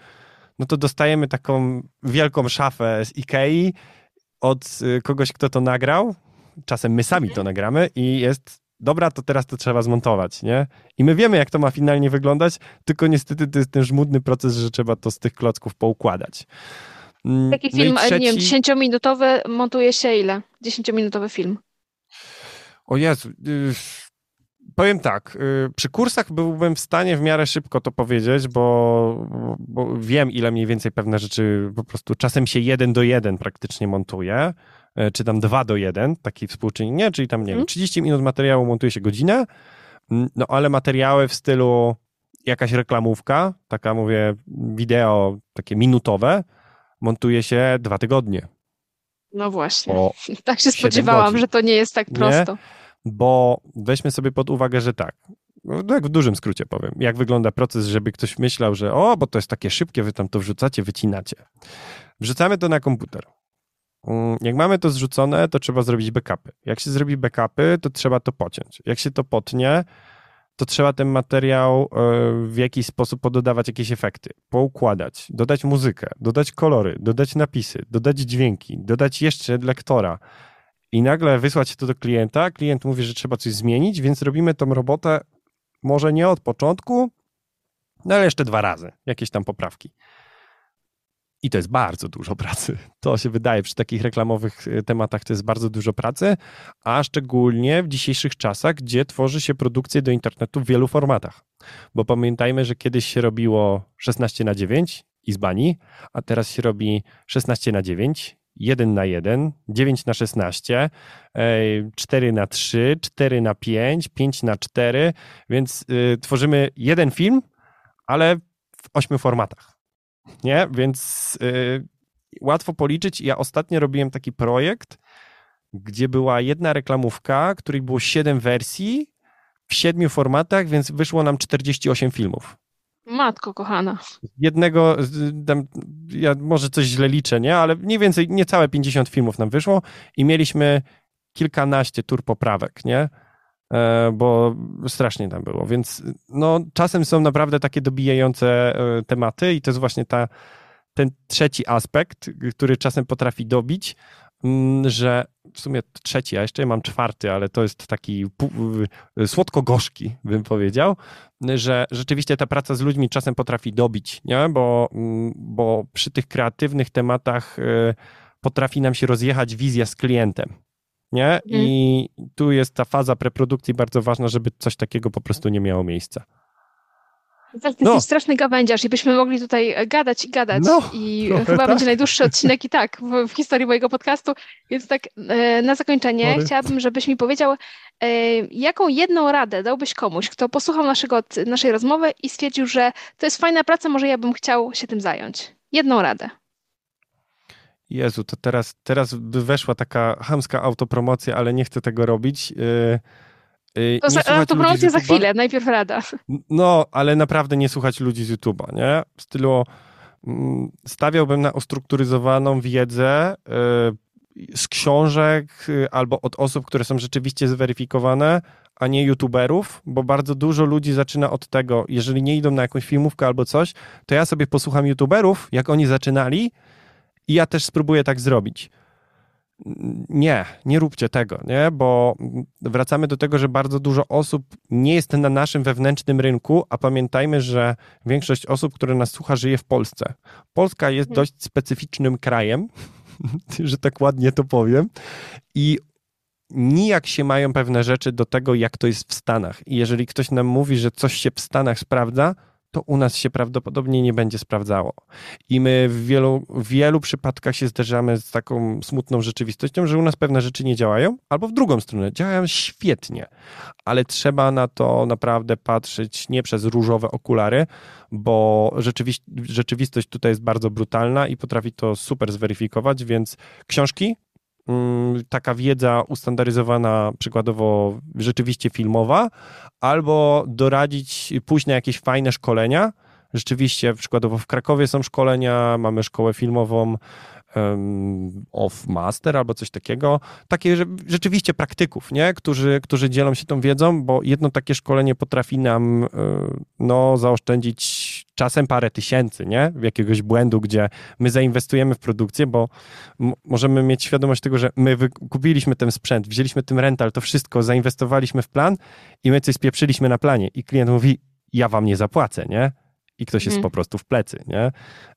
no to dostajemy taką wielką szafę z Ikei od y, kogoś, kto to nagrał. Czasem my sami to mhm. nagramy i jest dobra, to teraz to trzeba zmontować, nie? I my wiemy, jak to ma finalnie wyglądać, tylko niestety to jest ten żmudny proces, że trzeba to z tych klocków poukładać. Mm, Taki no film, trzeci... nie wiem, 10-minutowy montuje się ile? 10-minutowy film. O Jezu, yy, powiem tak, yy, przy kursach byłbym w stanie w miarę szybko to powiedzieć, bo, bo wiem, ile mniej więcej pewne rzeczy po prostu czasem się jeden do jeden praktycznie montuje, czy tam dwa do jeden, taki współczynnik, nie, czyli tam, nie hmm. wiem, 30 minut materiału montuje się godzinę, no ale materiały w stylu jakaś reklamówka, taka mówię, wideo takie minutowe, montuje się dwa tygodnie. No właśnie. <laughs> tak się spodziewałam, godzin. że to nie jest tak prosto. Nie? Bo weźmy sobie pod uwagę, że tak. Tak w dużym skrócie powiem, jak wygląda proces, żeby ktoś myślał, że o, bo to jest takie szybkie, wy tam to wrzucacie, wycinacie. Wrzucamy to na komputer. Mm, jak mamy to zrzucone, to trzeba zrobić backupy. Jak się zrobi backupy, to trzeba to pociąć. Jak się to potnie, to trzeba ten materiał e, w jakiś sposób pododawać jakieś efekty, poukładać, dodać muzykę, dodać kolory, dodać napisy, dodać dźwięki, dodać jeszcze lektora i nagle wysłać to do klienta. Klient mówi, że trzeba coś zmienić, więc robimy tą robotę może nie od początku, no ale jeszcze dwa razy, jakieś tam poprawki. I to jest bardzo dużo pracy. To się wydaje przy takich reklamowych e, tematach, to jest bardzo dużo pracy, a szczególnie w dzisiejszych czasach, gdzie tworzy się produkcje do internetu w wielu formatach. Bo pamiętajmy, że kiedyś się robiło 16 na 9 i z bani, a teraz się robi 16 na 9, 1 na 1, 9 na 16, 4 na 3, 4 na 5, 5 na 4, więc y, tworzymy jeden film, ale w ośmiu formatach nie? Więc y, łatwo policzyć. Ja ostatnio robiłem taki projekt, gdzie była jedna reklamówka, której było 7 wersji w siedmiu formatach, więc wyszło nam 48 filmów. Matko kochana. Jednego, tam, ja może coś źle liczę, nie? Ale mniej więcej niecałe 50 filmów nam wyszło i mieliśmy kilkanaście tur poprawek, nie? E, bo strasznie tam było. Więc no, czasem są naprawdę takie dobijające e, tematy i to jest właśnie ta, ten trzeci aspekt, który czasem potrafi dobić, mm, że w sumie trzeci, a jeszcze mam czwarty, ale to jest taki słodko-gorzki, bym powiedział, że rzeczywiście ta praca z ludźmi czasem potrafi dobić, nie? Bo, mm, bo przy tych kreatywnych tematach e, potrafi nam się rozjechać wizja z klientem nie? Mhm. I tu jest ta faza preprodukcji bardzo ważna, żeby coś takiego po prostu nie miało miejsca. Tak, to no. jest straszny gawędziarz i byśmy mogli tutaj gadać i gadać no, i chyba tak. będzie najdłuższy <laughs> odcinek i tak w, w, historii mojego podcastu, więc tak e, na zakończenie Sorry. chciałabym, żebyś mi powiedział, e, jaką jedną radę dałbyś komuś, kto posłuchał naszego, naszej rozmowy i stwierdził, że to jest fajna praca, może ja bym chciał się tym zająć. Jedną radę. Jezu, to teraz, teraz by weszła taka chamska autopromocja, ale nie chcę tego robić. Yy, yy, to za, autopromocja za chwilę, najpierw rada. No, ale naprawdę nie słuchać ludzi z YouTube'a, nie? W stylu mm, stawiałbym na ustrukturyzowaną wiedzę yy, z książek y, albo od osób, które są rzeczywiście zweryfikowane, a nie youtuberów, bo bardzo dużo ludzi zaczyna od tego, jeżeli nie idą na jakąś filmówkę albo coś, to ja sobie posłucham youtuberów, jak oni zaczynali, i ja też spróbuję tak zrobić. Nie, nie róbcie tego, nie? bo wracamy do tego, że bardzo dużo osób nie jest na naszym wewnętrznym rynku, a pamiętajmy, że większość osób, które nas słucha, żyje w Polsce. Polska jest hmm. dość specyficznym krajem, <laughs> że tak ładnie to powiem, i nijak się mają pewne rzeczy do tego, jak to jest w Stanach. I jeżeli ktoś nam mówi, że coś się w Stanach sprawdza, to u nas się prawdopodobnie nie będzie sprawdzało. I my w wielu, w wielu przypadkach się zderzamy z taką smutną rzeczywistością, że u nas pewne rzeczy nie działają, albo w drugą stronę działają świetnie, ale trzeba na to naprawdę patrzeć nie przez różowe okulary, bo rzeczywistość tutaj jest bardzo brutalna i potrafi to super zweryfikować, więc książki taka wiedza ustandaryzowana, przykładowo rzeczywiście filmowa, albo doradzić, na jakieś fajne szkolenia. Rzeczywiście, przykładowo w Krakowie są szkolenia, mamy szkołę filmową of master albo coś takiego. Takie że, rzeczywiście praktyków, nie? Którzy, którzy dzielą się tą wiedzą, bo jedno takie szkolenie potrafi nam y, no, zaoszczędzić czasem parę tysięcy, nie? W jakiegoś błędu, gdzie my zainwestujemy w produkcję, bo możemy mieć świadomość tego, że my kupiliśmy ten sprzęt, wzięliśmy ten rental, to wszystko, zainwestowaliśmy w plan i my coś spieprzyliśmy na planie i klient mówi, ja wam nie zapłacę, nie? I ktoś jest mm. po prostu w plecy, nie?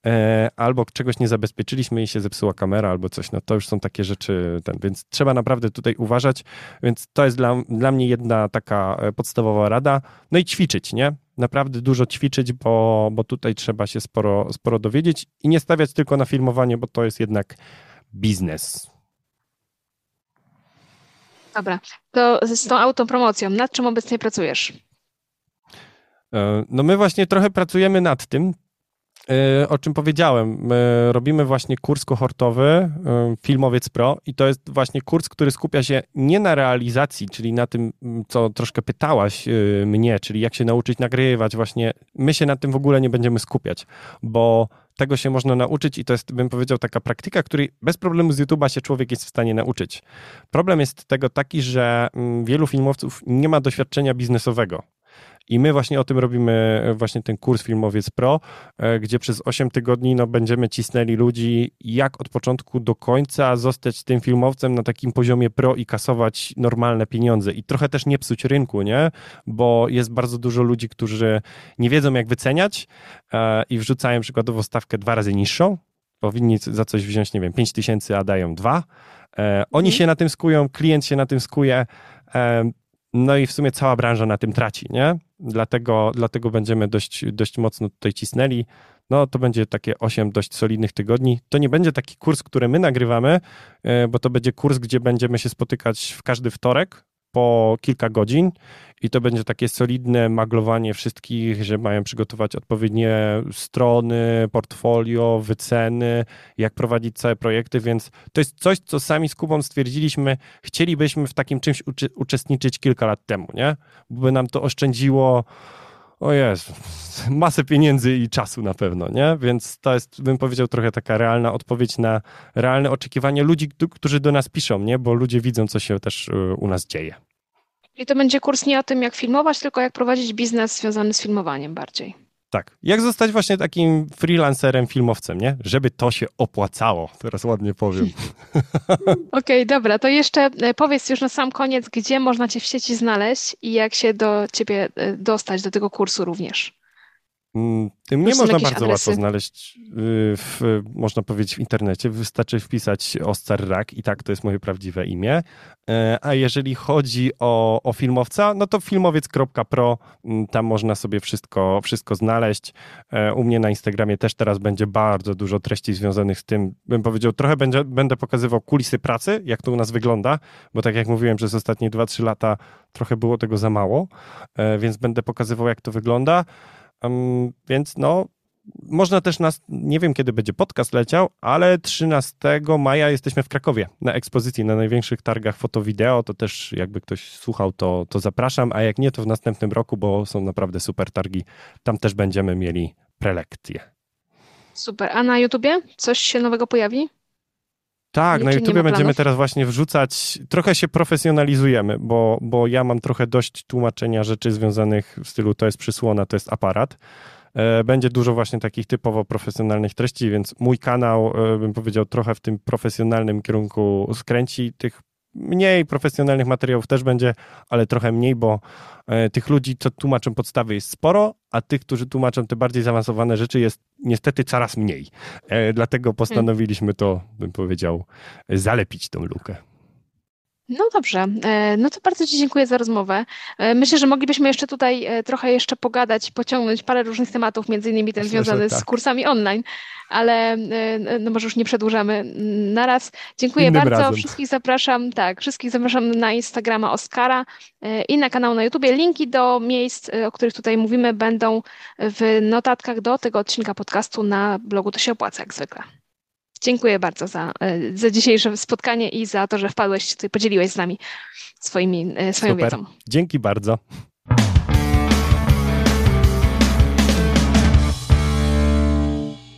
E, albo czegoś nie zabezpieczyliśmy i się zepsuła kamera albo coś, no to już są takie rzeczy, ten, więc trzeba naprawdę tutaj uważać, więc to jest dla, dla mnie jedna taka e, podstawowa rada, no i ćwiczyć, nie? Naprawdę dużo ćwiczyć, bo, bo tutaj trzeba się sporo, sporo dowiedzieć i nie stawiać tylko na filmowanie, bo to jest jednak biznes. Dobra, to z tą autopromocją, nad czym obecnie pracujesz? E, no my właśnie trochę pracujemy nad tym, e, o czym powiedziałem. My robimy właśnie kurs kohortowy e, Filmowiec Pro i to jest właśnie kurs, który skupia się nie na realizacji, czyli na tym, co troszkę pytałaś mnie, czyli jak się nauczyć nagrywać. Właśnie my się na tym w ogóle nie będziemy skupiać, bo tego się można nauczyć i to jest, bym powiedział, taka praktyka, której bez problemu z YouTube'a się człowiek jest w stanie nauczyć. Problem jest tego taki, że wielu filmowców nie ma doświadczenia biznesowego. I my właśnie o tym robimy e, właśnie ten kurs Filmowiec Pro, e, gdzie przez 8 tygodni no, będziemy cisnęli ludzi, jak od początku do końca zostać tym filmowcem na takim poziomie pro i kasować normalne pieniądze. I trochę też nie psuć rynku, nie? Bo jest bardzo dużo ludzi, którzy nie wiedzą, jak wyceniać e, i wrzucają przykładowo stawkę dwa razy niższą, powinni za coś wziąć, nie wiem, 5 tysięcy, a dają dwa. Oni mhm. się na tym skują, klient się na tym skuje. No i w sumie cała branża na tym traci, nie? Dlatego, dlatego będziemy dość, dość mocno tutaj cisnęli. No to będzie takie 8 dość solidnych tygodni. To nie będzie taki kurs, który my nagrywamy, e, bo to będzie kurs, gdzie będziemy się spotykać w każdy wtorek po kilka godzin i to będzie takie solidne maglowanie wszystkich, że mają przygotować odpowiednie strony, portfolio, wyceny, jak prowadzić całe projekty, więc to jest coś, co sami z Kubą stwierdziliśmy, chcielibyśmy w takim czymś uczestniczyć kilka lat temu, nie? By nam to oszczędziło o masę pieniędzy i czasu na pewno, nie? Więc to jest, bym powiedział, trochę taka realna odpowiedź na realne oczekiwania ludzi, którzy do nas piszą, nie? Bo ludzie widzą, co się też y, u nas dzieje. I to będzie kurs nie o tym, jak filmować, tylko jak prowadzić biznes związany z filmowaniem bardziej. Tak. Jak zostać właśnie takim freelancerem, filmowcem, nie? Żeby to się opłacało. Teraz ładnie powiem. <laughs> <laughs> Okej, okay, dobra. To jeszcze e, powiedz już na sam koniec, gdzie można Cię w sieci znaleźć i jak się do Ciebie e, dostać, do tego kursu również. Mm, tym nie można bardzo adresy? łatwo znaleźć, y, w, można powiedzieć, w internecie. Wystarczy wpisać Oscar Rak i tak to jest moje prawdziwe imię. E, a jeżeli chodzi o, o filmowca, no to filmowiec.pro, mm, tam można sobie wszystko, wszystko znaleźć. E, u mnie na Instagramie też teraz będzie bardzo dużo treści związanych z tym, bym powiedział, trochę będzie, będę pokazywał kulisy pracy, jak to u nas wygląda, bo tak jak mówiłem, przez ostatnie 2-3 lata trochę było tego za mało, e, więc będę pokazywał, jak to wygląda. Um, więc no, można też nas, nie wiem kiedy będzie podcast leciał, ale 13 maja jesteśmy w Krakowie na ekspozycji, na największych targach foto-wideo, to też jakby ktoś słuchał, to, to zapraszam, a jak nie, to w następnym roku, bo są naprawdę super targi, tam też będziemy mieli prelekcje. Super, a na YouTubie coś się nowego pojawi? Tak, na YouTubie będziemy teraz właśnie wrzucać, trochę się profesjonalizujemy, bo, bo ja mam trochę dość tłumaczenia rzeczy związanych w stylu to jest przysłona, to jest aparat. E, będzie dużo właśnie takich typowo profesjonalnych treści, więc mój kanał, e, bym powiedział, trochę w tym profesjonalnym kierunku skręci. Tych mniej profesjonalnych materiałów też będzie, ale trochę mniej, bo e, tych ludzi, co tłumaczą podstawy jest sporo, a tych, którzy tłumaczą te bardziej zaawansowane rzeczy jest niestety coraz mniej. Dlatego postanowiliśmy to, bym powiedział, zalepić tą lukę. No dobrze, e, no to bardzo Ci dziękuję za rozmowę. E, myślę, że moglibyśmy jeszcze tutaj e, trochę jeszcze pogadać, pociągnąć parę różnych tematów, między innymi ten Myślę, związany tak. z kursami online, ale no może już nie przedłużamy. Naraz. Dziękuję Innym bardzo. Razem. Wszystkich zapraszam, tak, wszystkich zapraszam na Instagrama Oskara i na kanał na YouTubie. Linki do miejsc, o których tutaj mówimy, będą w notatkach do tego odcinka podcastu na blogu To się opłaca, jak zwykle. Dziękuję bardzo za, e, za dzisiejsze spotkanie i za to, że wpadłeś tutaj, podzieliłeś z nami swoimi, e, swoją Super. wiedzą. Dzięki bardzo.